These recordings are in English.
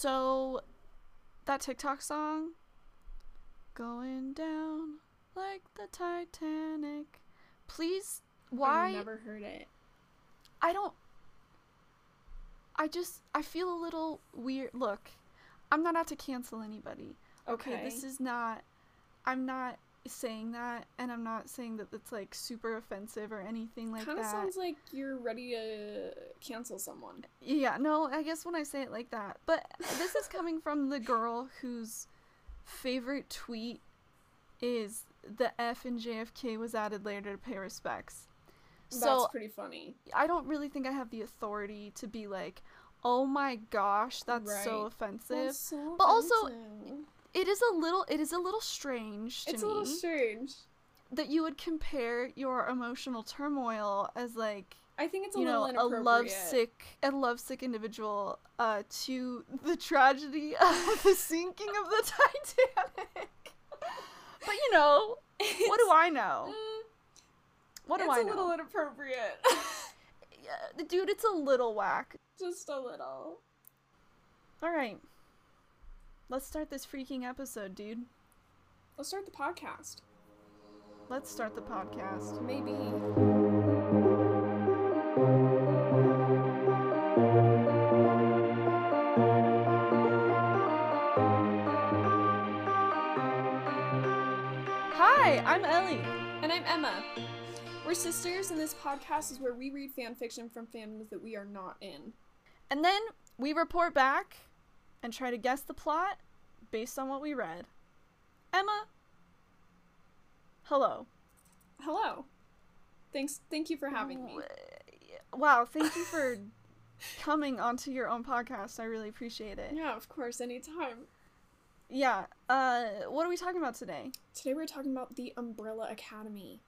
So that TikTok song going down like the Titanic. Please why I've never heard it. I don't I just I feel a little weird. Look, I'm not out to cancel anybody. Okay, Okay. this is not I'm not saying that and I'm not saying that it's like super offensive or anything like that. Kind of sounds like you're ready to cancel someone. Yeah, no, I guess when I say it like that. But this is coming from the girl whose favorite tweet is the F in JFK was added later to pay respects. That's So pretty funny. I don't really think I have the authority to be like, oh my gosh, that's so offensive. That's so But also, offensive. It is a little it is a little strange to it's me a little strange. that you would compare your emotional turmoil as like I think it's a you know a lovesick a lovesick individual uh to the tragedy of the sinking of the Titanic. but you know, what do I know? Mm, What do I know? it's a little inappropriate. Yeah, dude, it's a little whack. Just a little. All right. Let's start this freaking episode, dude. Let's start the podcast. Let's start the podcast. Maybe. Hi, I'm Ellie. And I'm Emma. We're sisters, and this podcast is where we read fan fiction from fandoms that we are not in. And then we report back and try to guess the plot based on what we read. Emma, hello. Hello. Thanks. Thank you for having me. Wow, thank you for coming onto your own podcast. I really appreciate it. Yeah, of course, anytime. Yeah, uh, what are we talking about today? Today we're talking about the Umbrella Academy.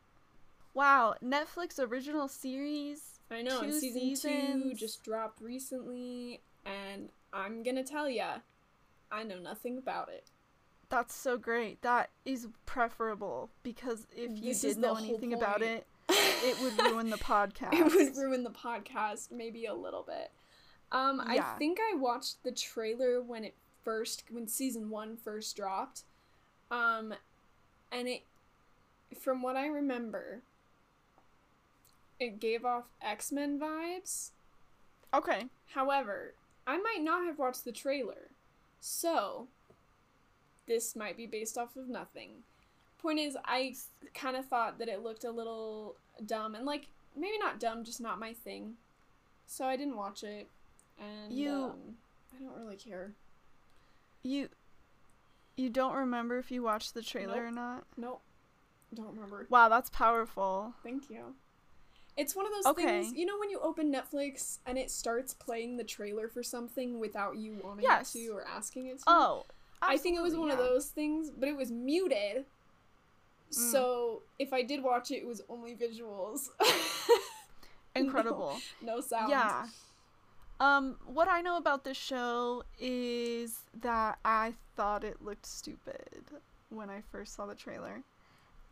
Wow, Netflix original series. I know, season two just dropped recently, and I'm gonna tell ya, I know nothing about it. That's so great. That is preferable because if you This did know anything about it, it would ruin the podcast. it would ruin the podcast maybe a little bit. Um, Yeah. I think I watched the trailer when it first when season one first dropped. Um, and it, from what I remember, it gave off X Men vibes. Okay. However, I might not have watched the trailer, so this might be based off of nothing. Point is, I kind of thought that it looked a little dumb and like maybe not dumb, just not my thing. So I didn't watch it, and You- um, I don't really care. You you don't remember if you watched the trailer Nope. or not? Nope, don't remember. Wow, that's powerful. Thank you. It's one of those Okay. things, you know, when you open Netflix and it starts playing the trailer for something without you wanting Yes. it to or asking it to. Oh, I think it was one absolutely, of those things, but it was muted. Mm. So if I did watch it, it was only visuals. incredible. no sound. Yeah. Um, what I know about this show is that I thought it looked stupid when I first saw the trailer.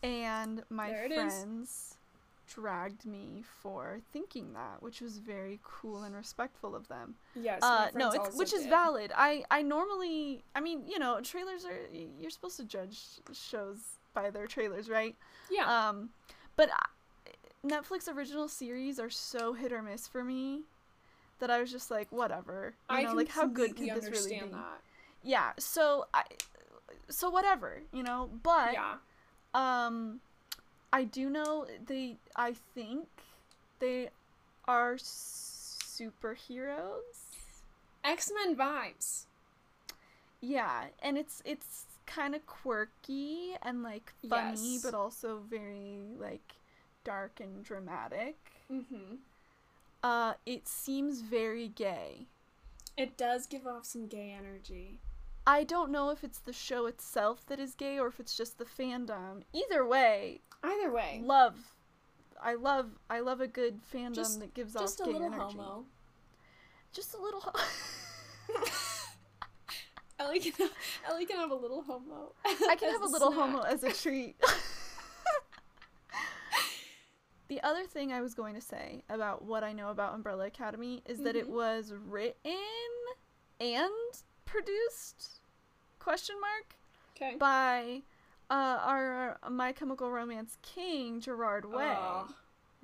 And my it is. Dragged me for thinking that, which was very cool and respectful of them. Yes. uh no it's which is valid i i normally i mean you know trailers are you're supposed to judge shows by their trailers right Yeah. um but I, netflix original series are so hit or miss for me that i was just like whatever you I know like how good can this really be that. yeah so i so whatever you know but Yeah. um i do know they i think they are superheroes X Men vibes. Yeah, and it's it's kind of quirky and like funny, Yes. but also very like dark and dramatic. Mm-hmm. Uh, it seems very gay. It does give off some gay energy. I don't know if it's the show itself that is gay or if it's just the fandom. Either way, Either way, love. I love I love a good fandom Just- that gives just a off gay little energy. homo. Just a little. Ho- Ellie can have, Ellie can have a little homo. I can have a little snack. homo as a treat. the other thing I was going to say about what I know about Umbrella Academy is that it Mhm. was written and produced question mark Okay. by uh, our My Chemical Romance king Gerard Way. Oh,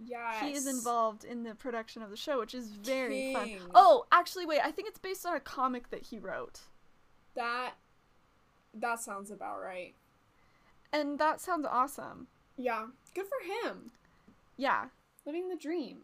yes. He is involved in the production of the show, which is very King. fun. Oh, actually, wait. I think it's based on a comic that he wrote, That that sounds about right. and that sounds awesome. Yeah. Good for him. Yeah, Living the dream.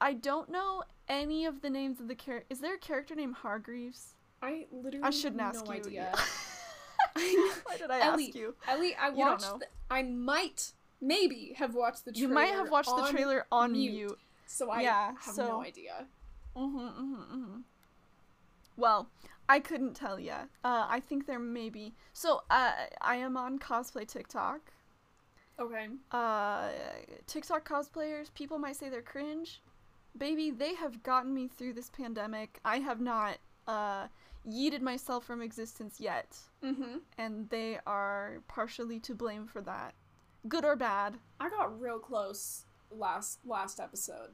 I don't know any of the names of the character. Is there a character named Hargreaves? I literally I shouldn't have ask no you. idea. Why did I Ellie, ask you? Ellie, I don't watched. know. the- I might, maybe have watched the You trailer. might have watched the trailer on mute. mute. So I Yeah, have so- no idea. Mm-hmm, mm-hmm, mm-hmm. Well, I couldn't tell you. Uh, I think there may be. So, uh, I am on cosplay TikTok. Okay. Uh, TikTok cosplayers, people might say they're cringe. Baby, they have gotten me through this pandemic. I have not, uh, yeeted myself from existence yet. Mm-hmm. And they are partially to blame for that. Good or bad. I got real close last last episode.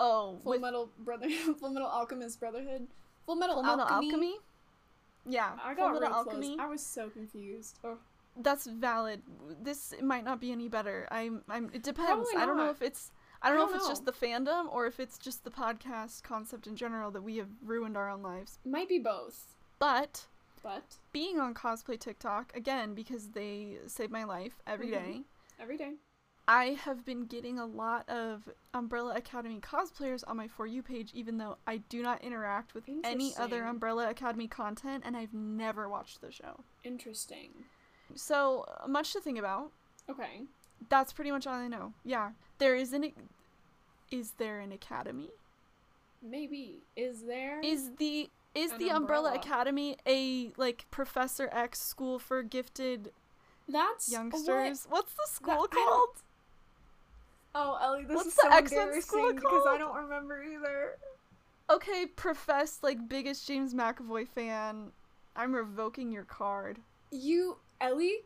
Oh, Full with Metal Brother, Full Metal Alchemist Brotherhood, Full Metal, Full Metal Alchemy. Alchemy? Yeah, I Full got Metal real Alchemy. close. I was so confused. Oh. That's valid. This might not be any better. I'm. I'm. It depends. I don't know if it's. I don't, I know don't if it's just the fandom or if it's just the podcast concept in general that we have ruined our own lives. Might be both, But but being on cosplay TikTok again because they save my life every Mhm. day. every day. I have been getting a lot of Umbrella Academy cosplayers on my For You page, even though I do not interact with any other Umbrella Academy content, and I've never watched the show. Interesting. So much to think about. Okay. That's pretty much all I know. Yeah, there is an. Is there an academy? Maybe is there? Is the is the Umbrella umbrella. Academy a like Professor X school for gifted that's youngsters? What's the school don't- called? Oh, Ellie, this What's is the so school embarrassing because I don't remember either. Okay, profess like biggest James McAvoy fan. I'm revoking your card. You, Ellie,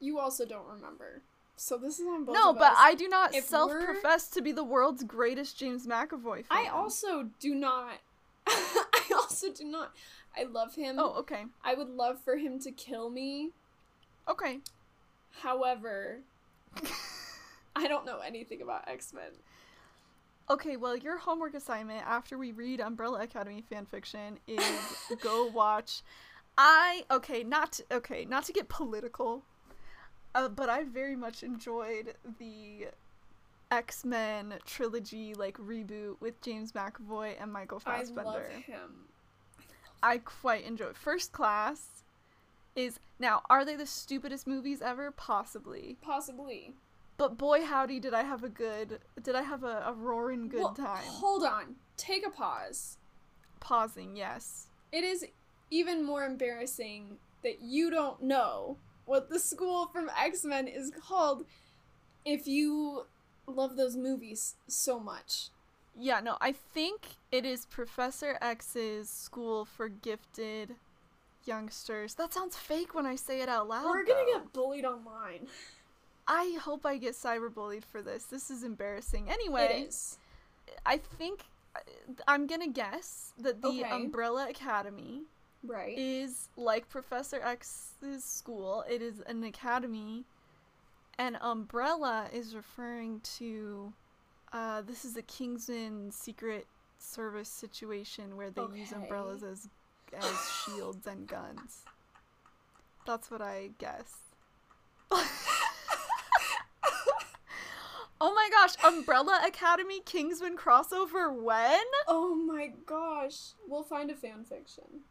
you also don't remember. So this is on both no, but us. I do not If self-profess to be the world's greatest James McAvoy fan. I also do not. I also do not. I love him. Oh, okay. I would love for him to kill me. Okay. However, I don't know anything about X Men. Okay, well, your homework assignment after we read Umbrella Academy fanfiction is go watch. I okay, not to, okay, not to get political, uh, but I very much enjoyed the X Men trilogy like reboot with James McAvoy and Michael Fassbender. I love him. I quite enjoy. First Class is now. Are they the stupidest movies ever? Possibly, Possibly. but boy, howdy, did I have a good. Did I have a, a roaring good Well, time? Hold on. Take a pause. Pausing, yes. It is even more embarrassing that you don't know what the school from X Men is called if you love those movies so much. Yeah, no, I think it is Professor X's school for gifted youngsters. That sounds fake when I say it out loud. We're gonna though. get bullied online. I hope I get cyberbullied for this. This is embarrassing. Anyway, It is. I think uh, I'm gonna guess that the Okay. Umbrella Academy Right. is like Professor X's school. It is an academy, and Umbrella is referring to. Uh, this is a Kingsman Secret Service situation where they use umbrellas as as shields and guns. That's what I guess. oh my gosh! Umbrella Academy Kingsman crossover when? Oh my gosh. We'll find a fan fiction.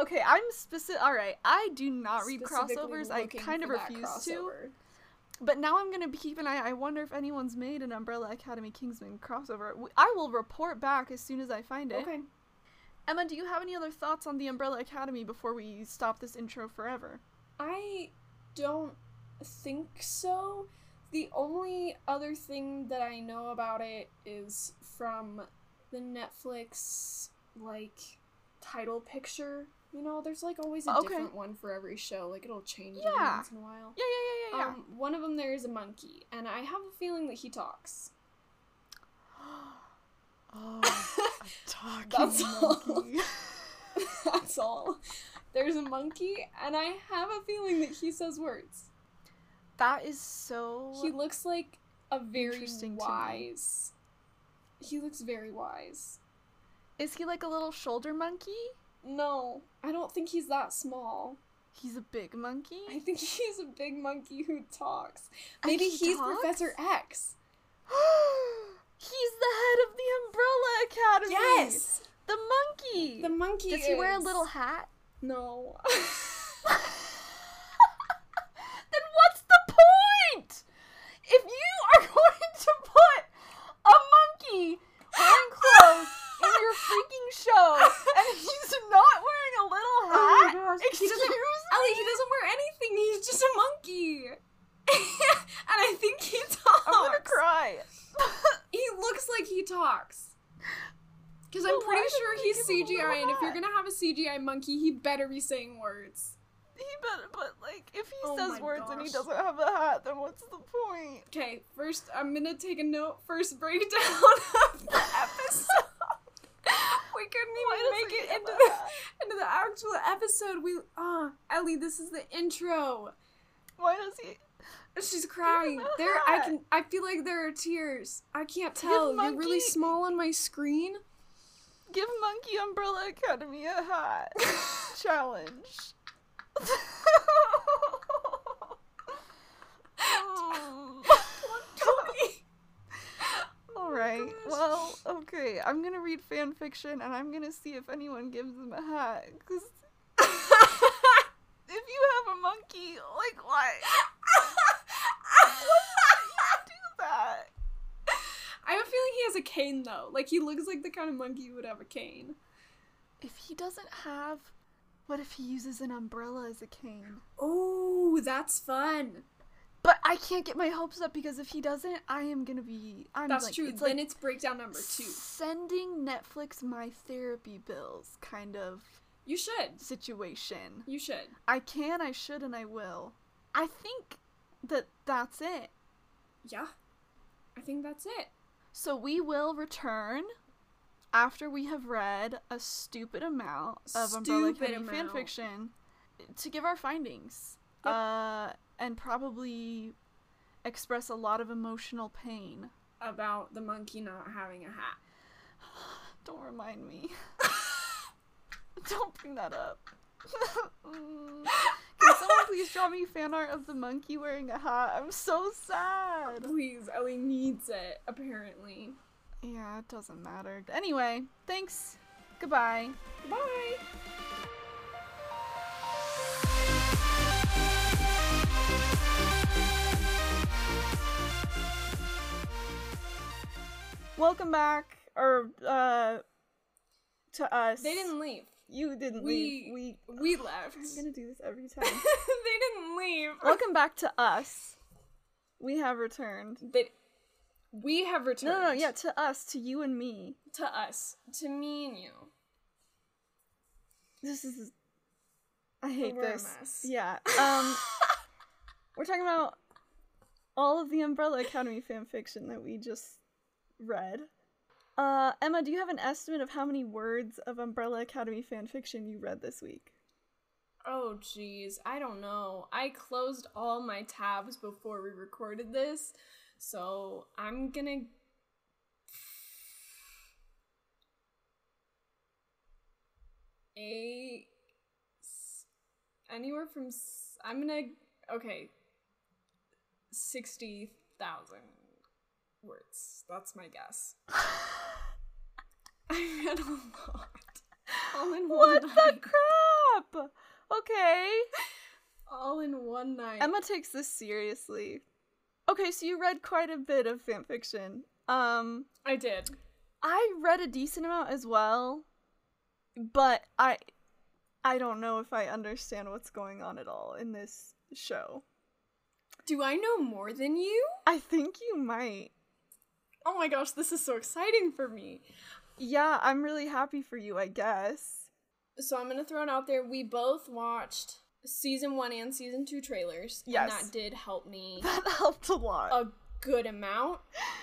Okay, I'm specific. All right, I do not read crossovers. I kind of refuse to. But now I'm gonna keep an eye. I wonder if anyone's made an Umbrella Academy Kingsman crossover. I will report back as soon as I find it. Okay. Emma, do you have any other thoughts on the Umbrella Academy before we stop this intro forever? I don't think so. The only other thing that I know about it is from the Netflix like title picture. You know, there's like always a Okay. different one for every show. Like it'll change every Yeah. once in a while. Yeah, yeah, yeah, yeah, yeah. Um, one of them there is a monkey, and I have a feeling that he talks. oh, talking That's all. monkey. That's all. There's a monkey, and I have a feeling that he says words. That is so. He looks like a very Interesting to me. wise. He looks very wise. Is he like a little shoulder monkey? No, I don't think he's that small. He's a big monkey. I think he's a big monkey who talks. Maybe he he's talks? Professor X. He's the head of the Umbrella Academy. Yes. The monkey. The monkey. Does he wear a little hat? No. then what's the point? If you are going to put a monkey wearing clothes freaking show and he's not wearing a little Oh hat, gosh, he excuse doesn't- me? Ellie, he doesn't wear anything. He's just a monkey. and I think he talks. I'm gonna cry. He looks like he talks. Because I'm pretty sure he's they give him a CGI, and if you're gonna have a CGI monkey, he better be saying words. He better, but like, if he Oh says words and he doesn't have a hat, then what's the point? Okay, first I'm gonna take a note. First breakdown of the episode. we couldn't even doesn't make it into the into the actual episode. We ah, Ellie, this is the intro. Why does he? She's crying. There, I can. I feel like there are tears. I can't tell. You're really small on my screen. Give Monkey Umbrella Academy a hat challenge. All right. Well, okay. I'm gonna read fan fiction and I'm gonna see if anyone gives them a hat. Cause if you have a monkey, like why? do that? I have a feeling he has a cane though. Like he looks like the kind of monkey who would have a cane. If he doesn't have, what if he uses an umbrella as a cane? Oh, that's fun. But I can't get my hopes up because if he doesn't, I am gonna be. I'm That's like, true. It's then like it's breakdown number two. sending Netflix my therapy bills kind of You should. situation. You should. I can, I should, and I will. I think that that's it. Yeah. I think that's it. So we will return after we have read a stupid amount of Umbrella Stupid Academy amount. fanfiction to give our findings. Yep. Uh, and probably express a lot of emotional pain. About the monkey not having a hat. Don't remind me. Don't bring that up. Mm. Can someone please draw me fan art of the monkey wearing a hat? I'm so sad. Please, Ellie needs it, apparently. Yeah, it doesn't matter. Anyway, thanks. Goodbye. Bye. Welcome back, or uh, to us. They didn't leave. You didn't We- leave. We. We left. I'm gonna do this every time. they didn't leave. Welcome back to us. We have returned. They, we have returned. No, no, no, yeah, to us, to you and me. To us. To me and you. This is. I hate We're this. Yeah. Um, we're talking about all of the Umbrella Academy fan fiction that we just read. Uh, Emma, do you have an estimate of how many words of Umbrella Academy fan fiction you read this week? Oh, jeez. I don't know. I closed all my tabs before we recorded this, so I'm gonna. A. Anywhere from. I'm gonna. Okay. 60,000 words. That's my guess. I read a lot. All in one What the crap? Okay. All in one night. Emma takes this seriously. Okay, so you read quite a bit of fan fiction. Um, I did. I read a decent amount as well, but I I don't know if I understand what's going on at all in this show. Do I know more than you? I think you might. Oh my gosh, this is so exciting for me. Yeah, I'm really happy for you, I guess. So I'm gonna throw it out there. We both watched season one and season two trailers. Yes. And that did help me That helped a lot. a good amount.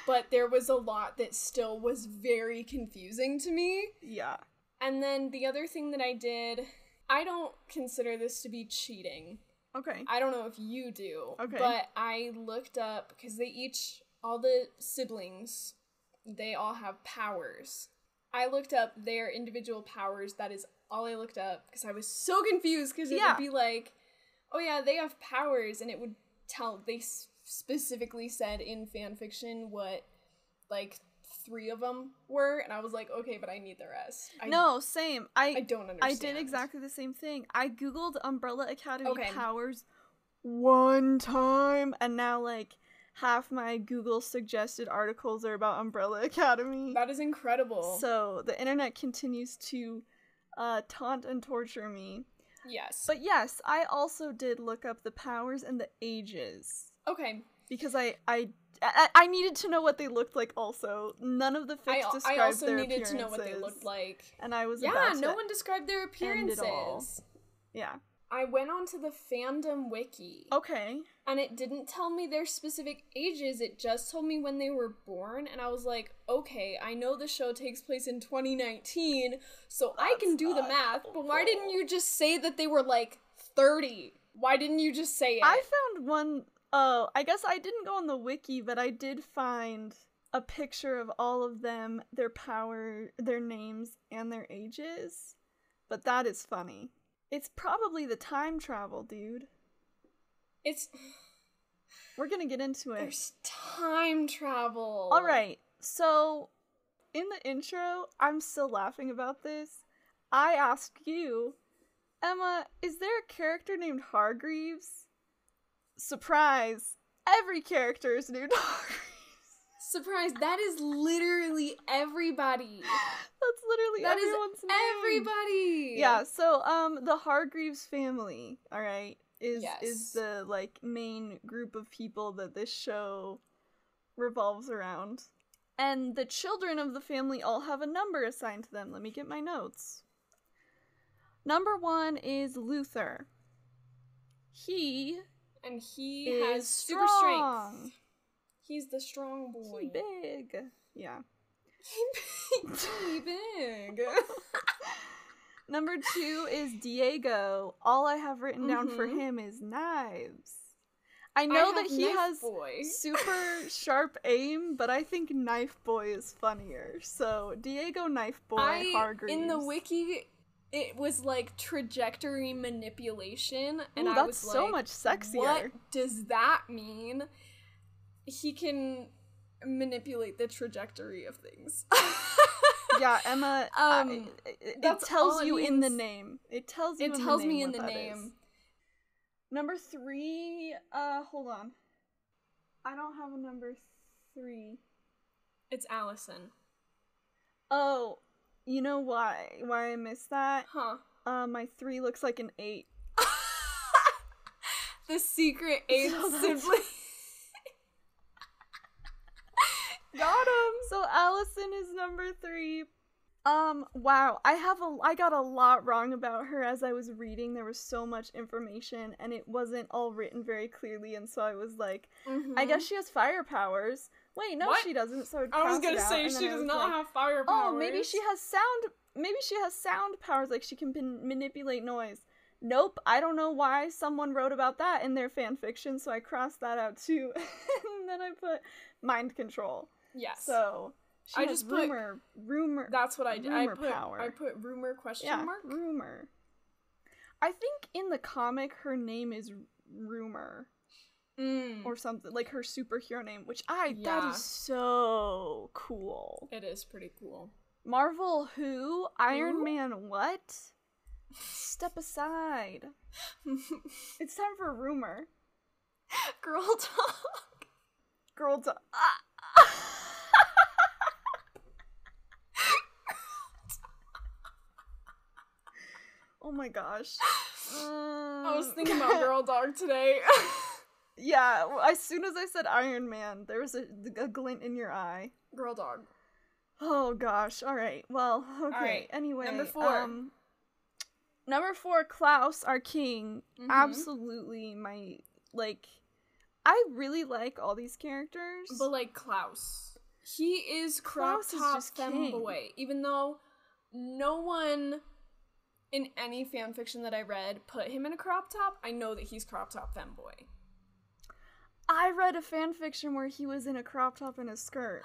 But there was a lot that still was very confusing to me. yeah. And then the other thing that I did, I don't consider this to be cheating. Okay. I don't know if you do. Okay. But I looked up because they each, all the siblings, they all have powers. I looked up their individual powers. That is all I looked up because I was so confused because it Yeah. would be like, oh yeah, they have powers, and it would tell. They s- specifically said in fan fiction what like three of them were, and I was like, okay, but I need the rest. I, no, same. I I don't understand. I did exactly the same thing. I googled Umbrella Academy Okay. powers one time, and now like half my Google suggested articles are about Umbrella Academy. That is incredible. So the internet continues to uh, taunt and torture me. yes. But yes, I also did look up the powers and the ages okay. because I I I, I needed to know what they looked like. Also, none of the I, fics I described also their needed to know what they looked like. and I was like Yeah, no one described their end it all. appearances. Yeah. I went onto the fandom wiki Okay. and it didn't tell me their specific ages, it just told me when they were born and I was like, "Okay, I know the show takes place in 2019, so I can do the math, but why didn't you just say that they were like 30? Why didn't you just say it?" I found one oh, I guess I didn't go on the wiki, but I did find a picture of all of them, their power, their names, and their ages. But that is funny. It's probably the time travel, dude. it's We're gonna get into it. there's time travel. All right. So, in the intro, I'm still laughing about this. I asked you, Emma, is there a character named Hargreaves? Surprise! Every character is named Hargreaves. Surprise, that is literally everybody. That's literally That is everyone's name. everybody. Yeah. So, um, the Hargreaves family, all right, is Yes. is the like main group of people that this show revolves around, and the children of the family all have a number assigned to them. Let me get my notes. Number one is Luther. He And he is has super strong. strength. He's the strong boy. He big. Yeah. He big. Number two is Diego. All I have written down for Mhm. him is knives. I know that he has boy. super sharp aim, but I think Knife Boy is funnier. So Diego Knife Boy I Hargreaves. in the wiki it was like trajectory manipulation and Ooh, I that's was so like, much sexier. What does that mean? He can manipulate the trajectory of things. yeah, Emma. Um, I- it, it tells it you in the name. It tells you. it in tells the name me in the name. is. Number three. Uh, hold on. I don't have a number three. It's Allison. Oh, you know why? Why I missed that? Huh. Uh, my three looks like an eight. the secret eighth So sibling. Got him. So Allison is number three. Um, wow, I have a I got a lot wrong about her as I was reading. There was so much information and it wasn't all written very clearly, and so I was like, I Mhm. guess she has fire powers. Wait, no, What? she doesn't. So I'd I was gonna say she does not like, have fire powers. Oh, maybe she has sound. Maybe she has sound powers, like she can pin- manipulate noise. Nope, I don't know why someone wrote about that in their fan fiction, so I crossed that out too. and then I put mind control. Yes. So she I just put- rumor, rumor. That's what I did. I rumor put power. I put rumor question yeah, mark. rumor. I think in the comic her name is Rumor Mm. or something like her superhero name, which I that Yeah. is so cool. It is pretty cool. Marvel who? Iron Who? Man what? Step aside. It's time for rumor. Girl talk. Girl talk. ah. Oh my gosh. I was Mm. thinking about girl dog today. Yeah, well, as soon as I said Iron Man, there was a, a glint in your eye. girl dog. Oh gosh. All right. Well, okay. right, Anyway, number four. Um, number four, Klaus, our king. Mhm. Absolutely, my like. I really like all these characters. But like Klaus, he is crop Klaus is top just king. femboy. Even though no one in any fan fiction that I read put him in a crop top. I know that he's crop top femboy. I read a fan fiction where he was in a crop top and a skirt.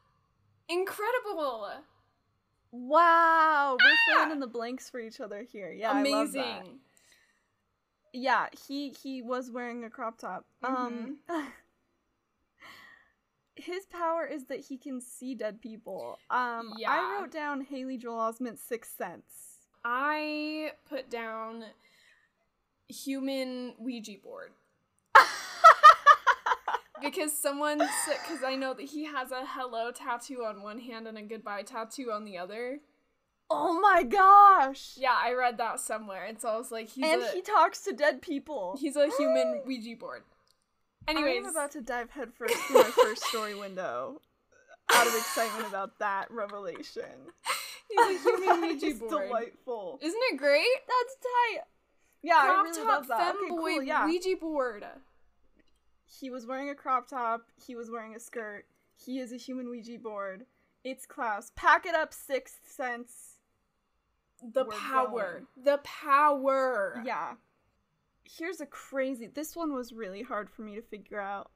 Incredible! Wow, we're Ah! filling in the blanks for each other here. Yeah, I love that. Amazing. Yeah, he he was wearing a crop top. Um his power is that he can see dead people. Um Yeah. I wrote down Haley Joel Osment's sixth sense. I put down human Ouija board. because someone because I know that he has a hello tattoo on one hand and a goodbye tattoo on the other. oh my gosh. Yeah, I read that somewhere, and so I was like, he's and a he talks to dead people. he's a human Ouija board. Anyways, I'm about to dive headfirst through my first story window out of excitement about that revelation. he's a human Ouija it's board. delightful. Isn't it great? That's tight. Yeah, I Crop really top love that. Okay, femboy cool, yeah. Ouija board. He was wearing a crop top. He was wearing a skirt. He is a human Ouija board. It's Klaus. Pack it up, Sixth Sense. The We're power. The power. Yeah. Here's a crazy. This one was really hard for me to figure out.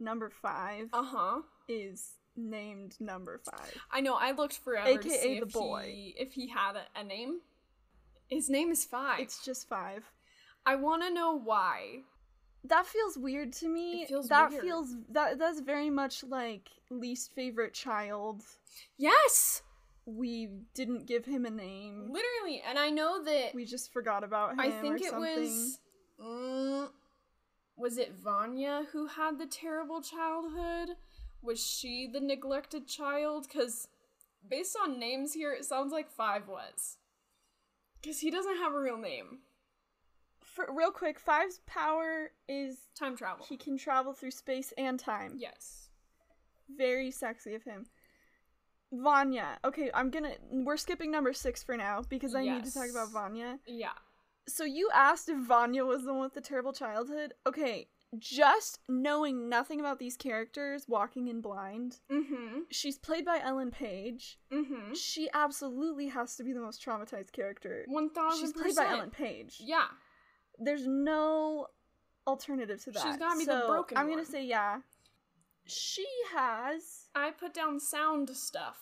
Number five Uh huh. is named number five. I know. I looked forever to AKA see the if boy. he if he had a, a name. His name is Five. It's just five. I want to know why. That feels weird to me. It feels that weird. feels that that's very much like least favorite child. Yes, We didn't give him a name. literally. And I know that We just forgot about him. I think it something. was. Mm, was it Vanya who had the terrible childhood? Was she the neglected child? Because based on names here, it sounds like Five was. Because he doesn't have a real name. For real quick, Five's power is Time travel. he can travel through space and time. yes. Very sexy of him. Vanya. Okay, I'm gonna. We're skipping number six for now because I need to talk about Vanya. Yeah. So you asked if Vanya was the one with the terrible childhood. Okay, just knowing nothing about these characters, walking in blind. Mm-hmm. She's played by Ellen Page. Mm-hmm. She absolutely has to be the most traumatized character. One thousand She's played by Ellen Page. Yeah. There's no alternative to that. She's gotta be the So, broken I'm gonna say yeah. She has. I put down sound stuff.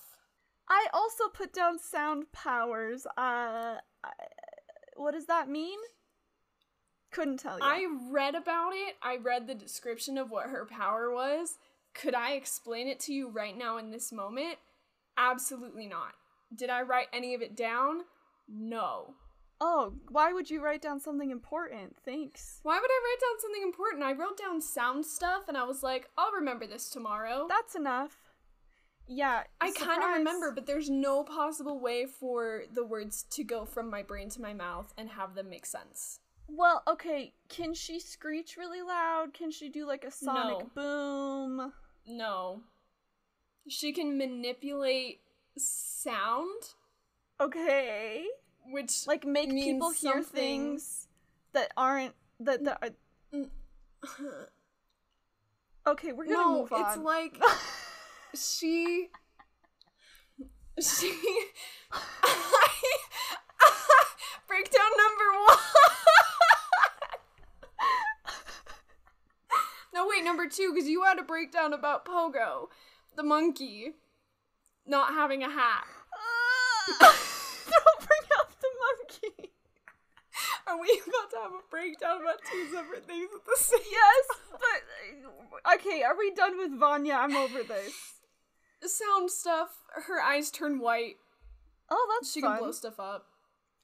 I also put down sound powers. Uh, what does that mean? Couldn't tell you. I read about it. I read the description of what her power was. Could I explain it to you right now in this moment? Absolutely not. Did I write any of it down? No. Oh, why would you write down something important? Thanks. Why would I write down something important? I wrote down sound stuff and I was like, I'll remember this tomorrow. That's enough. Yeah, I kind of remember, but there's no possible way for the words to go from my brain to my mouth and have them make sense. Well, okay. Can she screech really loud? Can she do like a sonic No. boom? No. She can manipulate sound, Okay. which Like make people hear things that aren't that that. Are... Okay, we're gonna no, move on. it's like she she I. breakdown number one. No, wait, number two, because you had a breakdown about Pogo, the monkey, not having a hat. Don't bring up the monkey. Are we about to have a breakdown about two separate things at the same time. Yes, but uh, okay. Are we done with Vanya? I'm over this. sound stuff? Her eyes turn white. Oh, that's She fun. can blow stuff up.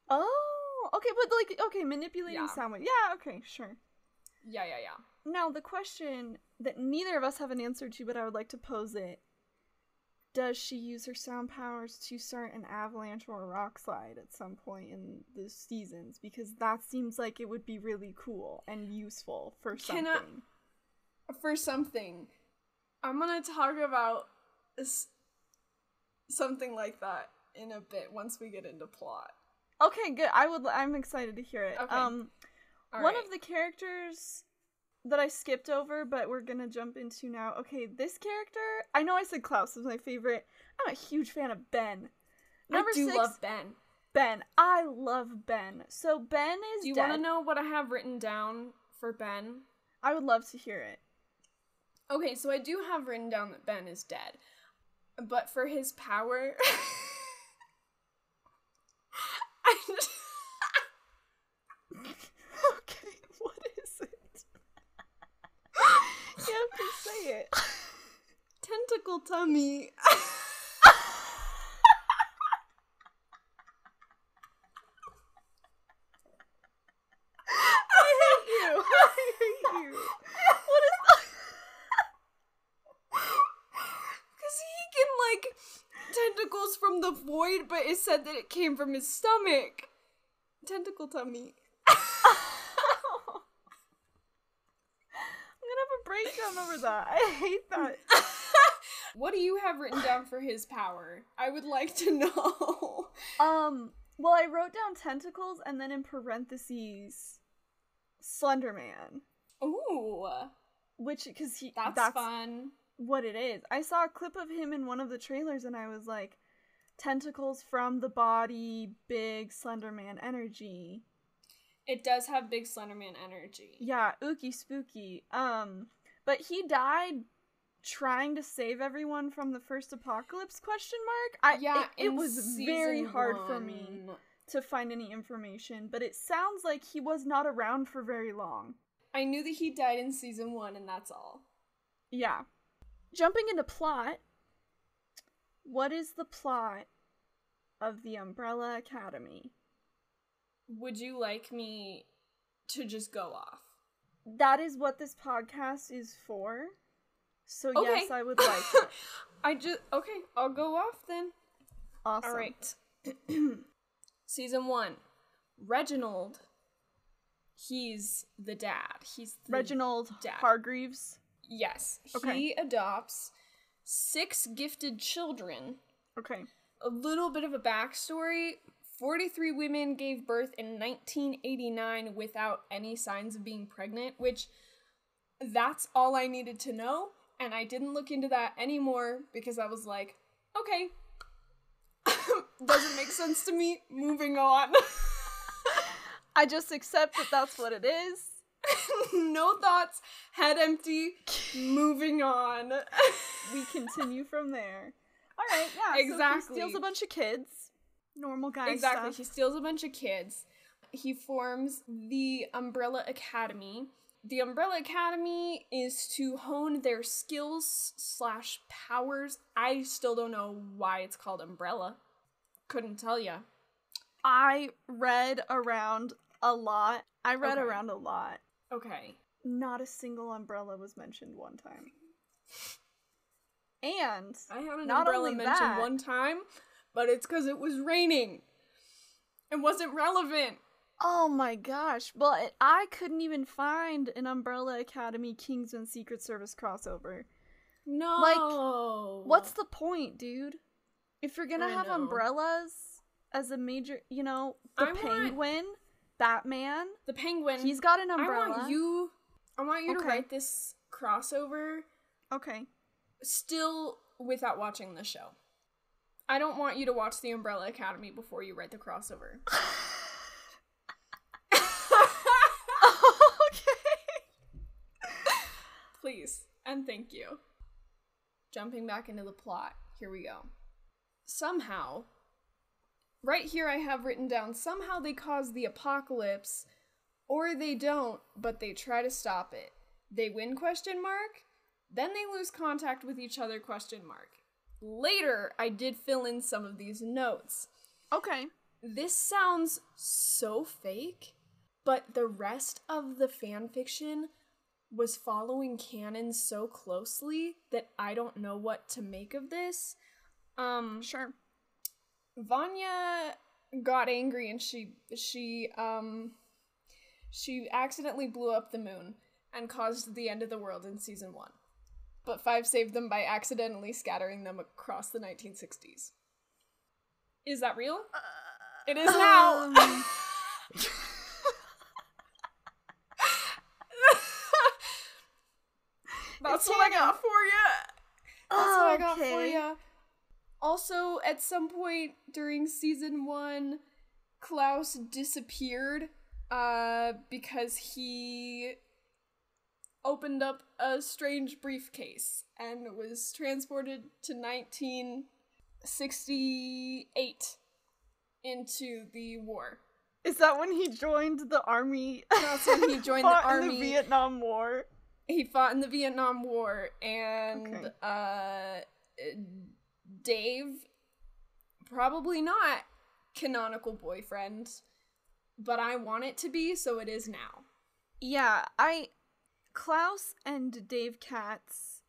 Oh, okay, but like, okay, manipulating Yeah. sound. Yeah, okay, sure. Yeah, yeah, yeah. Now, the question that neither of us have an answer to, but I would like to pose it Does she use her sound powers to start an avalanche or a rock slide at some point in the seasons? Because that seems like it would be really cool and useful for something. Can I- For something, I'm gonna talk about s- something like that in a bit once we get into plot. Okay, good. I would. I'm excited to hear it. Okay. Um, All one right. of the characters that I skipped over, but we're gonna jump into now. Okay, this character. I know I said Klaus was my favorite. I'm a huge fan of Ben. Number I do six, love Ben. Ben. I love Ben. So Ben is Do you want to know what I have written down for Ben? I would love to hear it. Okay, so I do have written down that Ben is dead. But for his power. I just- okay, what is it? you have to say it. Tentacle tummy. I hate you. I hate you. What is? Because he can, like, tentacles from the void, but it said that it came from his stomach. Tentacle tummy. I'm gonna have a breakdown over that. I hate that. What do you have written down for his power? I would like to know. Um, well, I wrote down tentacles and then in parentheses, Slender Man, Ooh, which because he that's, that's fun. what it is. I saw a clip of him in one of the trailers and I was like, tentacles from the body, big Slender Man energy. It does have big Slenderman energy. Yeah, ooky spooky. Um, but he died trying to save everyone from the first apocalypse? Question mark. I yeah, it, it was very hard for me to find any information, but it sounds like he was not around for very long. I knew that he died in season one, and that's all. Yeah. Jumping into plot, what is the plot of the Umbrella Academy? Would you like me to just go off? That is what this podcast is for. So Okay. yes, I would like it. I just okay. I'll go off then. Awesome. All right. Season one, Reginald. He's the dad. He's the, Reginald dad. Hargreaves. Yes, Okay. he adopts six gifted children. Okay. A little bit of a backstory. 43 women gave birth in 1989 without any signs of being pregnant, which that's all I needed to know. And I didn't look into that anymore because I was like, okay. Doesn't make sense to me. Moving on. I just accept that that's what it is. no thoughts, head empty, moving on. We continue from there. All right, yeah. So Exactly. he steals a bunch of kids. Normal guy exactly. stuff. He steals a bunch of kids. He forms the Umbrella Academy. The Umbrella Academy is to hone their skills slash powers. I still don't know why it's called Umbrella. Couldn't tell ya. I read around a lot. I read Okay. around a lot. Okay. Not a single umbrella was mentioned one time. And I had an Not umbrella mentioned that- one time, but it's because it was raining. It wasn't relevant. oh my gosh, but I couldn't even find an Umbrella Academy Kingsman Secret Service crossover. No. Like, what's the point, dude? If you're gonna I have know. umbrellas as a major, you know, the I want- Penguin, Batman, the penguin? he's got an I umbrella. want you. I want you to write this crossover Okay. still without watching the show. I don't want you to watch the Umbrella Academy before you write the crossover. okay. Please and thank you. Jumping back into the plot, here we go. Somehow, right here I have written down somehow they cause the apocalypse, or they don't, but they try to stop it. They win question mark, then they lose contact with each other question mark. Later, I did fill in some of these notes. Okay. This sounds so fake, but the rest of the fan fiction was following canon so closely that I don't know what to make of this. Um Sure. Vanya got angry and she she um she accidentally blew up the moon and caused the end of the world in season 1. But 5 saved them by accidentally scattering them across the 1960s. Is that real? It is now. Um, That's It's what I got for you. That's what I got for you. Also, at some point during season one, Klaus disappeared uh, because he opened up a strange briefcase and was transported to 1968 into the war. Is that when he joined the army? That's when he joined the Fought in army. the Vietnam War. he fought in the Vietnam War, and Okay. uh, Dave, probably not canonical boyfriend, but I want it to be, so it is now. Yeah, I Klaus and Dave Katz.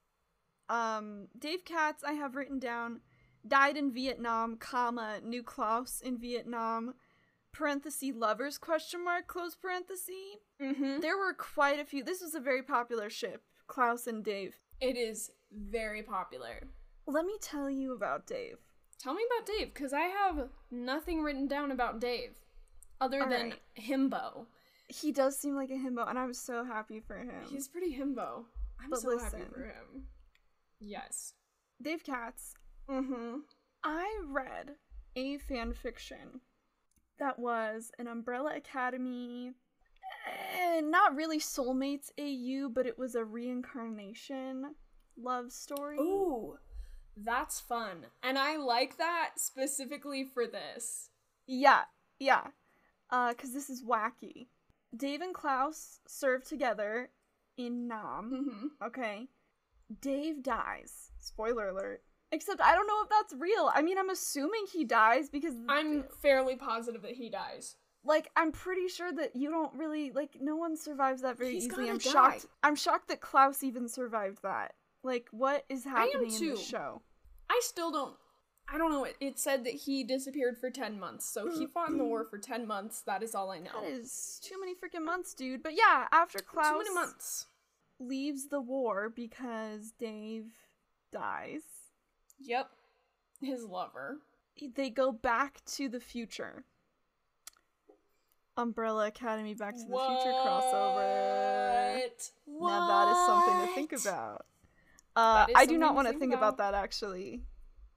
Um, Dave Katz I have written down died in Vietnam, comma knew Klaus in Vietnam. Parenthesis lovers question mark close parenthesis. Mm-hmm. There were quite a few. This was a very popular ship, Klaus and Dave. It is very popular. Let me tell you about Dave. Tell me about Dave, because I have nothing written down about Dave, other All than right. himbo. He does seem like a himbo, and I'm so happy for him. He's pretty himbo. I'm But so happy for him. Yes. Dave Katz Mm-hmm. I read a fan fiction that was an Umbrella Academy, eh, not really Soulmates AU, but it was a reincarnation love story. Ooh, that's fun. And I like that specifically for this. Yeah, yeah. Uh, cause this is wacky. Dave and Klaus serve together in Nam. Mm-hmm. Okay. Dave dies. Spoiler alert. Except I don't know if that's real. I mean, I'm assuming he dies because I'm fairly positive that he dies. like I'm pretty sure that you don't really like no one survives that very He's easily. I'm die. shocked. I'm shocked that Klaus even survived that. Like what is happening in the show? I still don't. I don't know. It, it said that he disappeared for 10 months. So he fought in the war for 10 months. That is all I know. That is too many freaking months, dude. But yeah, after Klaus Too many months. leaves the war because Dave dies, Yep. His lover. they go back to the future. Umbrella Academy Back to the Future crossover. What? Now that is something to think about. Uh, I do not want to think about about. that actually.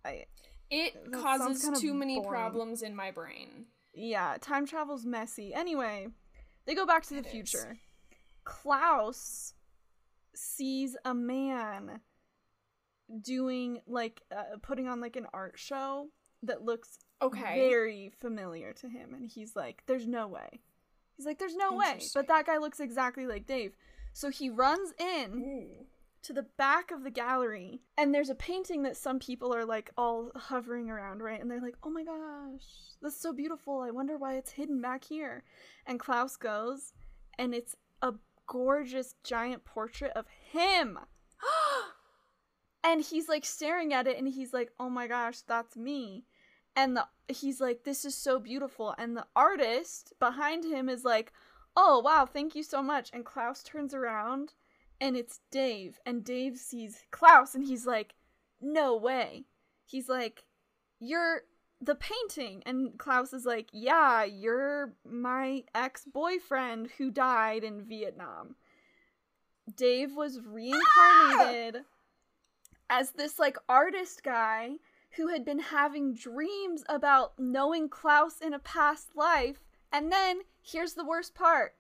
I It That causes too many boring. problems in my brain. yeah, time travel's messy. Anyway, they go back to the It is. future. Klaus sees a man doing like uh, putting on like an art show that looks Okay. very familiar to him and he's like there's no way. He's like there's no way, but that guy looks exactly like Dave. So he runs in Ooh. To the back of the gallery and there's a painting that some people are like all hovering around right? And they're like oh my gosh that's so beautiful. I wonder why it's hidden back here. And klaus goes and it's a gorgeous giant portrait of him. And he's like staring at it and he's like oh my gosh that's me. And the he's like this is so beautiful. And the artist behind him is like oh wow thank you so much. And klaus turns around and it's Dave, and Dave sees Klaus, and he's like, "No way." He's like, "You're the painting," and Klaus is like, "Yeah, you're my ex-boyfriend who died in Vietnam." Dave was reincarnated ah! as this like artist guy who had been having dreams about knowing Klaus in a past life, and then here's the worst part: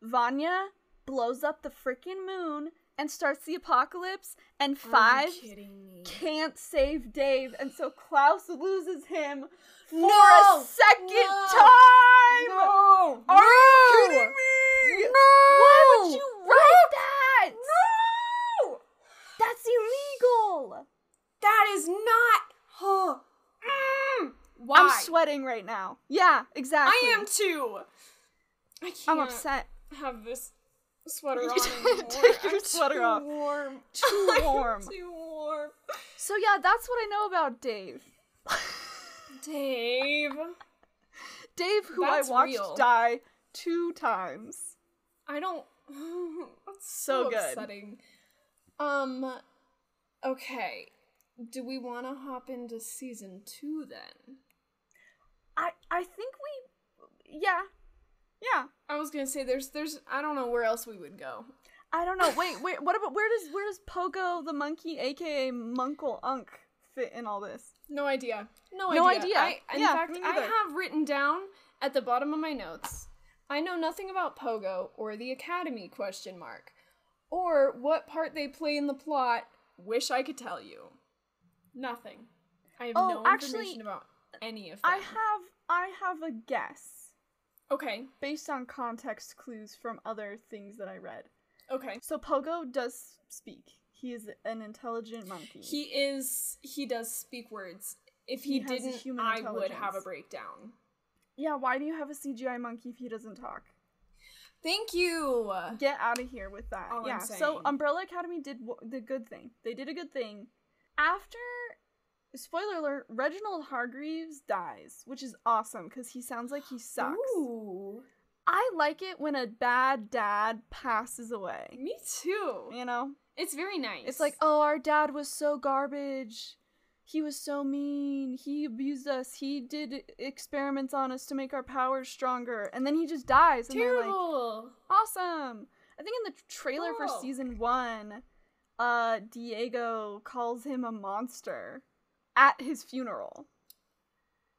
Vanya blows up the freaking moon and starts the apocalypse, and five Are you kidding me? can't save Dave, and so Klaus loses him for No! a second No! time. No! Are you kidding me? No! Why would you write that? No! That's illegal. That is not. Huh. Mm. Why? I'm sweating right now. Yeah, exactly. I am too. I can't I'm upset. have this sweater You on take your I'm sweater too off. Warm. Too warm. too warm. So yeah, that's what I know about Dave. Dave. Dave, who That's I watched real. die two times. I don't. That's So so, good. upsetting. Um. Okay. Do we want to hop into season two then? I I think we, yeah, yeah. I was gonna say there's there's I don't know where else we would go. I don't know. Wait, wait. What about where does where does Pogo the monkey, aka Munkle Unk, fit in all this? No idea. No, No idea. idea. I, in Yeah, fact, I have written down at the bottom of my notes. I know nothing about Pogo or the Academy question mark, or what part they play in the plot. Wish I could tell you. Nothing. I have Oh, no actually, information about any of them. I have I have a guess okay. based on context clues from other things that I read. Okay. So Pogo does speak. He is an intelligent monkey. He is. He does speak words. If he, He didn't, human I would have a breakdown. yeah, why do you have a CGI monkey if he doesn't talk? Thank you. Get out of here with that. All I'm yeah. So. Umbrella Academy did w- the good thing. They did a good thing. After spoiler alert, Reginald Hargreaves dies, which is awesome because he sounds like he sucks. Ooh. I like it when a bad dad passes away. Me too. You know, It's very nice. it's like, oh, our dad was so garbage. He was so mean. He abused us. He did experiments on us to make our powers stronger, and then he just dies. And they're like, terrible. awesome. I think in the trailer for season one, uh, Diego calls him a monster at his funeral.